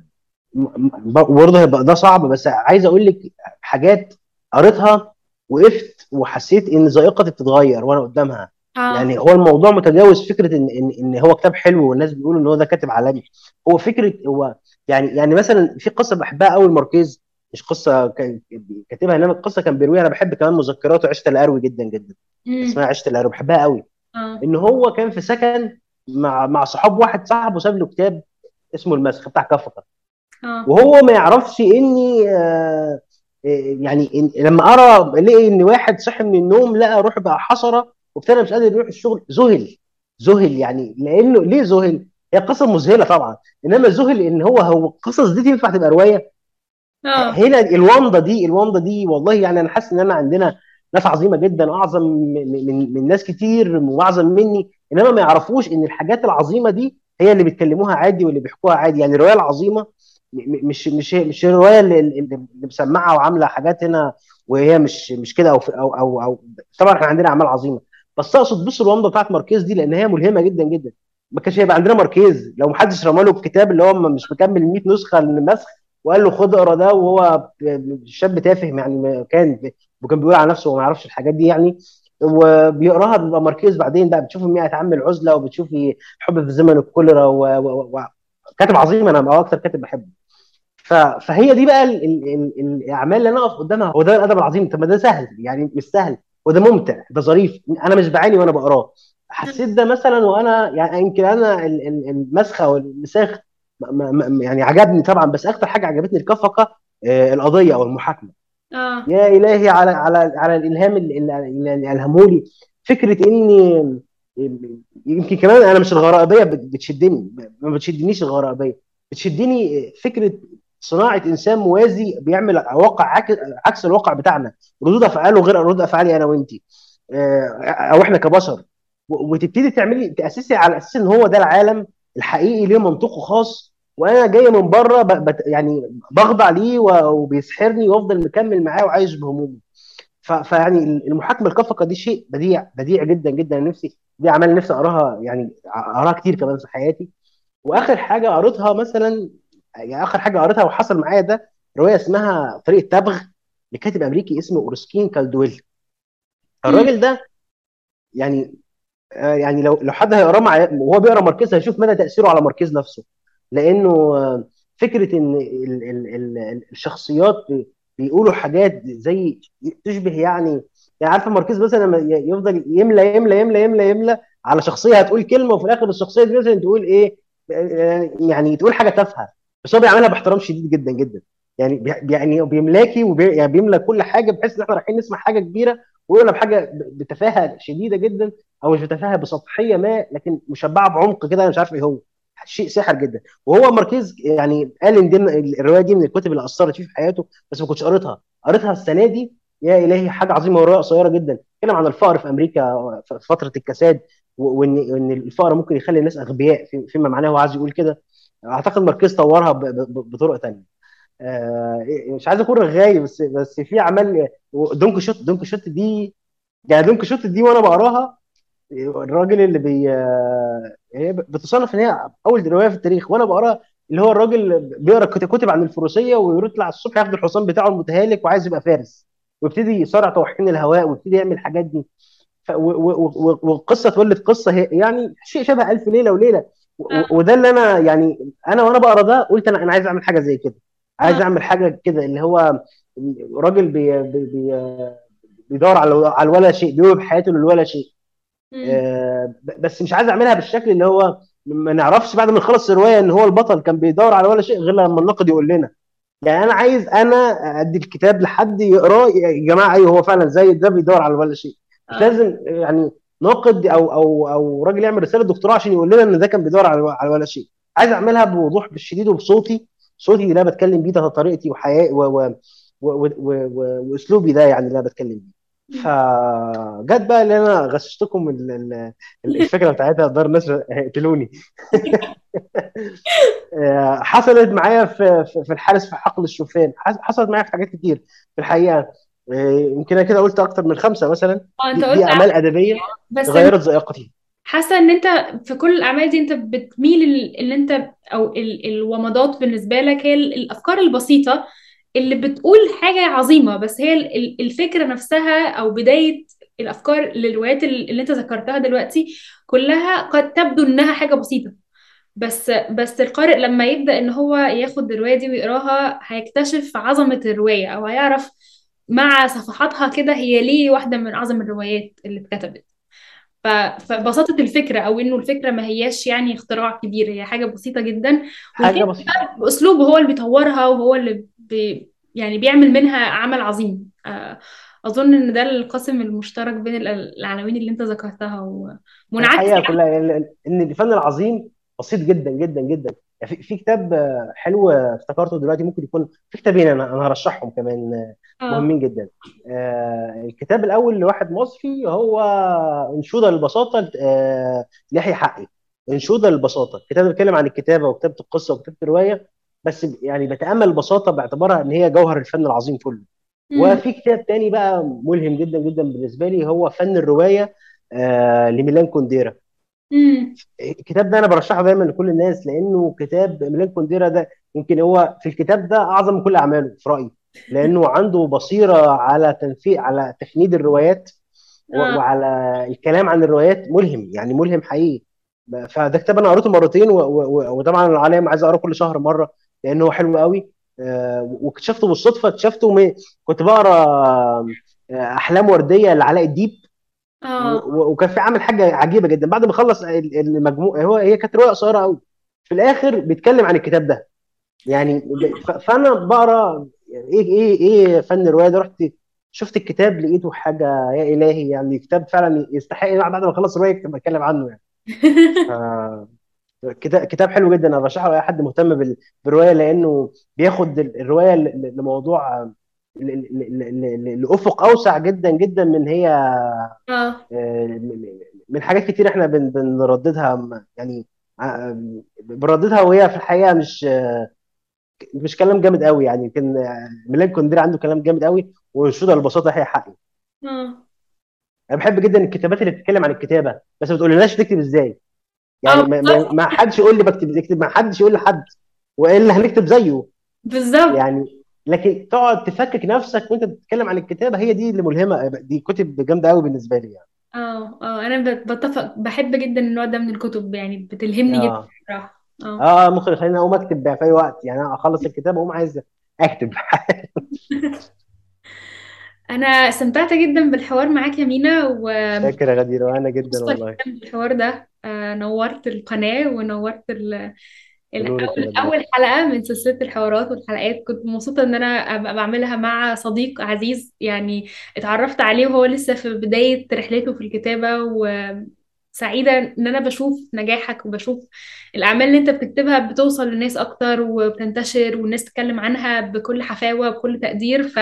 م- برضه هيبقى ده صعب بس عايز أقول لك حاجات قريتها وقفت وحسيت ان ذائقتي بتتغير وأنا قدامها. آه. يعني هو الموضوع متجاوز فكرة ان ان ان هو كتاب حلو والناس بيقولوا ان هو ده كاتب عالمي. هو فكرة هو يعني يعني مثلا في قصة بحبها قوي الماركيز مش قصة كاتبها انما القصة كان بيرويها. أنا بحب كمان مذكراته عشت القروي جدا جدا. مم. اسمها عشت القروي بحبها قوي. آه. ان هو كان في سكن مع مع صحاب واحد صاحبه ساب له كتاب اسمه المسخ بتاع كفكه آه. وهو ما يعرفش إني آه، آه، يعني إن لما أرى لقي إن واحد صحي من النوم لقى روح بقى حشره وابتدى مش قادر يروح الشغل ذهل ذهل يعني لأنه ليه ذهل؟ هي قصة مذهلة طبعا إنما ذهل إن هو هو القصص دي تنفع تبقى رواية؟ آه. هنا الومضه دي الومضه دي والله يعني أنا حاسس إن أنا عندنا ناس عظيمة جدا اعظم من من, من ناس كتير وأعظم مني إنما ما يعرفوش إن الحاجات العظيمة دي هي اللي بيتكلموها عادي واللي بيحكوها عادي. يعني الروايه العظيمة مش مش مش الرواية اللي, اللي مسمعة وعاملة حاجات هنا وهي مش مش كده أو أو أو, أو طبعا إحنا عندنا أعمال عظيمة. بس اقصد بص الومضه بتاعت ماركيز دي لأن هي ملهمة جدا جدا. ما كانش هيبقى عندنا ماركيز. لو محدش رمى له الكتاب اللي هو مش مكمل 100 نسخة للنسخ وقال له خد اقرأ ده وهو شاب تافه يعني كان وكان بيقول على نفسه وما يعرفش الحاجات دي يعني وبيقراها بيبقى ماركيز بعدين بقى بتشوف 100 عام العزله وبتشوفي حب في زمن الكوليرا و... و... و... كاتب عظيم أنا هو أكتر كاتب بحبه. ف... فهي دي بقى ال... ال... ال... الأعمال اللي أنا اقف قدامها. هو ده الأدب العظيم. طب ما ده سهل يعني مش سهل. وده ممتع ده ظريف. أنا مش بعاني وأنا بقراه. حسيت ده مثلا وأنا يعني يمكن أنا ال- ال- المسخة والمساخ يعني عجبني طبعا بس أكتر حاجة عجبتني الكفقة آه، القضية أو المحاكمة. آه. يا إلهي على على على الإلهام اللي اللي- الهمه لي. فكرة إني يمكن كمان أنا مش الغرائبيه بت- بتشدني ما بتشدنيش الغرائبيه بتشدني فكرة صناعة إنسان موازي بيعمل واقع عكس الواقع بتاعنا. ردود أفعاله غير ردود أفعالي أنا وانت آه، أو إحنا كبشر. وتبتدي تعملي تأسسي على أساس إن هو ده العالم الحقيقي ليه منطقه خاص. وأنا جاي من بره بت- يعني بخضع ليه و- وبيسحرني وافضل مكمل معاه وعايش بهمومه. ف- فيعني المحاكمة لكافكا دي شيء بديع بديع جدا جدا. نفسي دي اعمال نفسي أقراها يعني أقراها كتير كمان في حياتي. وآخر حاجة قريتها مثلا يعني آخر حاجة قريتها وحصل معايا ده رواية اسمها طريق التبغ لكاتب أمريكي اسمه ارسكين كالدويل. الراجل ده يعني آه، يعني لو لو حد هيقراه وهو بيقرا ماركيز هيشوف مدى تأثيره على ماركيز نفسه. لأنه فكره ان ال ال ال الشخصيات بي- بيقولوا حاجات زي تشبه يعني يعني عارفه ماركيز مثلا لما يفضل يملى يملى يملى يملى يملى على شخصية هتقول كلمة وفي الآخر الشخصية دي مثلا تقول إيه؟ يعني تقول حاجة تافهة بس هو بيعملها باحترام شديد جدا جدا. يعني يعني بيملاكي وبي يعني بيملى كل حاجة بحيث إن إحنا رايحين نسمع حاجة كبيرة ويقولها بحاجة بتفاهة شديدة جدا أو مش بتفاهة بسطحية ما لكن مشبعة بعمق كده أنا مش عارف إيه هو. شيء ساحر جدا. وهو ماركيز يعني قال إن الرواية دي من الكتب اللي أثرت فيه في حياته بس ما كنتش قريتها. قريتها السنة دي يا إلهي حاجة عظيمة وروايه قصيرة جدا. اتكلم عن الفقر في أمريكا في فترة الكساد وان وإن الفقر ممكن يخلي الناس أغبياء في- فيما معناه هو عايز يقول كده. أعتقد ماركيز طورها بطرق تانية. آه، مش عايز أكون رغاي بس بس في اعمال دون كيشوت دون كيشوت دي يعني دون كيشوت دي وأنا بقراها الراجل اللي بي هي بتصنف إن هي أول رواية في التاريخ وأنا بقرأ اللي هو الراجل بيقرأ كت- كتب عن الفروسية ويطلع الصبح ياخد الحصان بتاعه المتهالك وعايز يبقى فارس ويبتدي يصارع طواحين الهواء ويبتدي يعمل الحاجات دي. والقصة تولد قصة هي يعني شيء شبه ألف ليلة وليلة. آه. وده اللي أنا يعني أنا وأنا بقرأ ده قلت أنا أنا عايز أعمل حاجة زي كده عايز آه. أعمل حاجة كده اللي هو راجل بي بي بي بيدور على على الولا شيء بيوهب حياته للولا شيء. آه، بس مش عايز أعملها بالشكل اللي هو ما نعرفش بعد ما نخلص الرواية إن هو البطل كان بيدور على ولا شيء غير لما الناقد يقول لنا. يعني أنا عايز أنا أدي الكتاب لحد يقرأه يا جماعة أيوه هو فعلا زي ده بيدور على ولا شيء. مش آه. لازم يعني ناقد أو أو أو راجل يعمل رسالة دكتوراه عشان يقول لنا إن ده كان بيدور على على ولا شيء. عايز أعملها بوضوح بالشديد وبصوتي. صوتي اللي أنا بتكلم بيه ده طريقتي وحياتي. وأسلوبي ده يعني اللي أنا بتكلم بيه. فجت بقى اللي أنا غششتكم ال- ال- الفكرة بتاعتها دار النشر هيقتلوني. آه، (laughs) حصلت معايا في في الحارس في حقل الشوفان. حص- حصلت معايا في حاجات كتير في الحقيقة. آه، يمكن أنا كده قلت أكتر من خمسة مثلا. آه أنت قلت دي أعمال أدبية بس غيرت ذائقتي حاسة إن أنت في كل الأعمال دي أنت بتميل ال- إن أنت أو ال- الومضات بالنسبة لك هي ال- الأفكار البسيطة. اللي بتقول حاجة عظيمة بس هي ال- ال- الفكرة نفسها أو بداية الأفكار للروايات ال- اللي أنت ذكرتها دلوقتي كلها قد تبدو إنها حاجة بسيطة. بس بس القارئ لما يبدأ إن هو ياخد الرواية دي ويقراها هيكتشف عظمة الرواية أو هيعرف مع صفحاتها كده هي ليه واحدة من أعظم الروايات اللي اتكتبت. فبساطة الفكرة أو إنه الفكرة ما هياش يعني اختراع كبير هي حاجة بسيطة جدا. حاجة والكاتب بسيطة. بأسلوبه هو اللي بيطورها وهو اللي بي يعني بيعمل منها عمل عظيم. آه، أظن إن ده القاسم المشترك بين ال- العناوين اللي أنت ذكرتها ومنعكس الحقيقة كلها إن الفن العظيم بسيط جدا جدا جدا. يعني في كتاب حلو افتكرته دلوقتي ممكن يكون في كتابين أنا أنا هرشحهم كمان آه، مهمين جدا. آه، الكتاب الأول لواحد مصري هو إنشودة للبساطة آه، ليحيى حقي. إنشودة للبساطة. الكتاب بيتكلم عن الكتابة وكتابة القصة وكتابة الرواية. بس يعني بتأمل البساطه باعتبارها إن هي جوهر الفن العظيم كله. وفي كتاب تاني بقى ملهم جدا جدا بالنسبة لي هو فن الرواية آه، لميلان كونديرا. الكتاب ده أنا برشحه دايما لكل الناس لأنه كتاب ميلان كونديرا ده يمكن هو في الكتاب ده أعظم من كل أعماله في رأيي لأنه عنده بصيرة على تنفيذ على تفنيد الروايات آه. وعلى الكلام عن الروايات ملهم يعني ملهم حقيقي. فده كتاب أنا قريته مرتين وطبعا عليا عايز أقرأه كل شهر مرة لأنه هو حلو قوي. آه، واكتشفته بالصدفة اكتشفته كنت بقرأ آه، أحلام وردية لعلاء الديب. آه. وكان في عامل حاجة عجيبة جدا. بعد ما خلص ال- المجموع هو هي كانت رواية قصيرة قوي. في الآخر بيتكلم عن الكتاب ده. يعني ف- فأنا بقرأ إيه إيه إيه فن الرواية ده؟ رحت شفت الكتاب لقيته حاجة يا إلهي يعني كتاب فعلا يستحق بعد ما أخلص الروايه اتكلم عنه يعني. ف (laughs) كتاب كتاب حلو جدا. أنا برشحه لأي حد مهتم بال- بالرواية لأنه بياخد ال- الرواية لموضوع لأفق أوسع جدا جدا من هي آه. آه، من حاجات كتير إحنا بن بنرددها يعني ع- بنرددها وهي في الحقيقة مش مش كلام جامد قوي يعني يمكن ميلان كوندير عنده كلام جامد قوي وانشوده البساطة هي حقي. أنا بحب جدا الكتابات اللي بتتكلم عن الكتابة بس ما تقولناش تكتب إزاي. يعني ما, ما, ما حدش يقول لي بكتب اكتب ما حدش يقول لحد والا هنكتب زيه. بالظبط. يعني لكن تقعد تفكك نفسك وانت بتتكلم عن الكتابة هي دي اللي ملهمة دي كتب جامدة قوي بالنسبة لي يعني. آه آه أنا بت- بتفق بحب جدا النوع ده من الكتب يعني بتلهمني جدا آه بصراحة. آه. آه ممكن يخليني أقوم أكتب في أي وقت يعني أخلص الكتاب وأقوم عايز أكتب. (laughs) أنا استمتعت جدا بالحوار معاك يا مينا ومبسوطة شاكر يا غدير وأنا جدا والله. جدا بالحوار ده. آه نورت القناة ونورت ال- بنورك يا الأول غدير أول حلقة من سلسلة الحوارات والحلقات. كنت مبسوطة إن أنا أبقى بعملها مع صديق عزيز يعني اتعرفت عليه وهو لسه في بداية رحلته في الكتابة وسعيدة إن أنا بشوف نجاحك وبشوف الأعمال اللي أنت بتكتبها بتوصل للناس أكتر وبتنتشر والناس تتكلم عنها بكل حفاوة وبكل تقدير. ف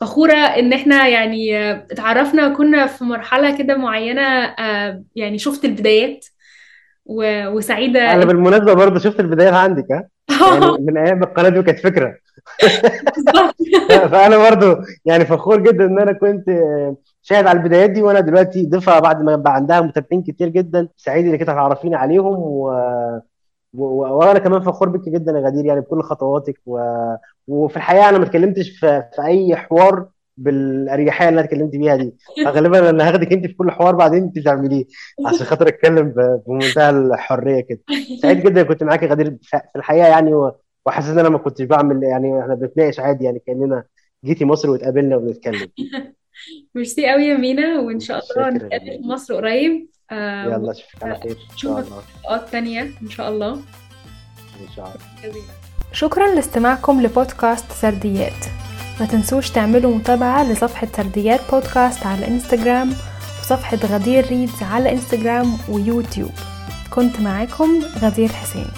فخورة إن إحنا يعني اتعرفنا وكنا في مرحلة كده معينة آه، يعني شفت البدايات و- وسعيدة. أنا إن بالمناسبة برضه شفت البدايات عندك ها؟ يعني (laughs) من أيام القناة دي كانت فكرة. بالظبط. ف- (laughs) فأنا برضو يعني فخور جدا إن أنا كنت شاهد على البدايات دي وأنا دلوقتي ضيفها بعد ما يبقى عندها متابعين كتير جدا سعيد إنك أنت هتعرفيني عليهم و... وأنا كمان فخور بك جدا يا غدير يعني بكل خطواتك و... وفي الحقيقة أنا ما اتكلمتش في... في أي حوار بالأريحية اللي أنا اتكلمت بيها دي. فغالبا أنا هاخدك أنت في كل حوار بعدين أنت تعمليه عشان خاطر أتكلم ب... بمنتهى الحرية كده. سعيد جدا كنت معاك يا غدير. في الحقيقة يعني و... وحاسس إن أنا ما كنتش بعمل يعني إحنا بنتناقش عادي يعني كأننا جيتي مصر واتقابلنا وبنتكلم. (laughs) ميرسي قوي يا مينا وإن شاء الله نتقابل في مصر قريب. يلا أشوفك على خير إن شاء الله. في تانية؟ إن شاء الله. إن شاء الله. شكرا لاستماعكم لبودكاست سرديات. ما تنسوش تعملوا متابعة لصفحة سرديات بودكاست على إنستغرام وصفحة غدير ريدز على إنستغرام ويوتيوب. كنت معاكم غدير حسين.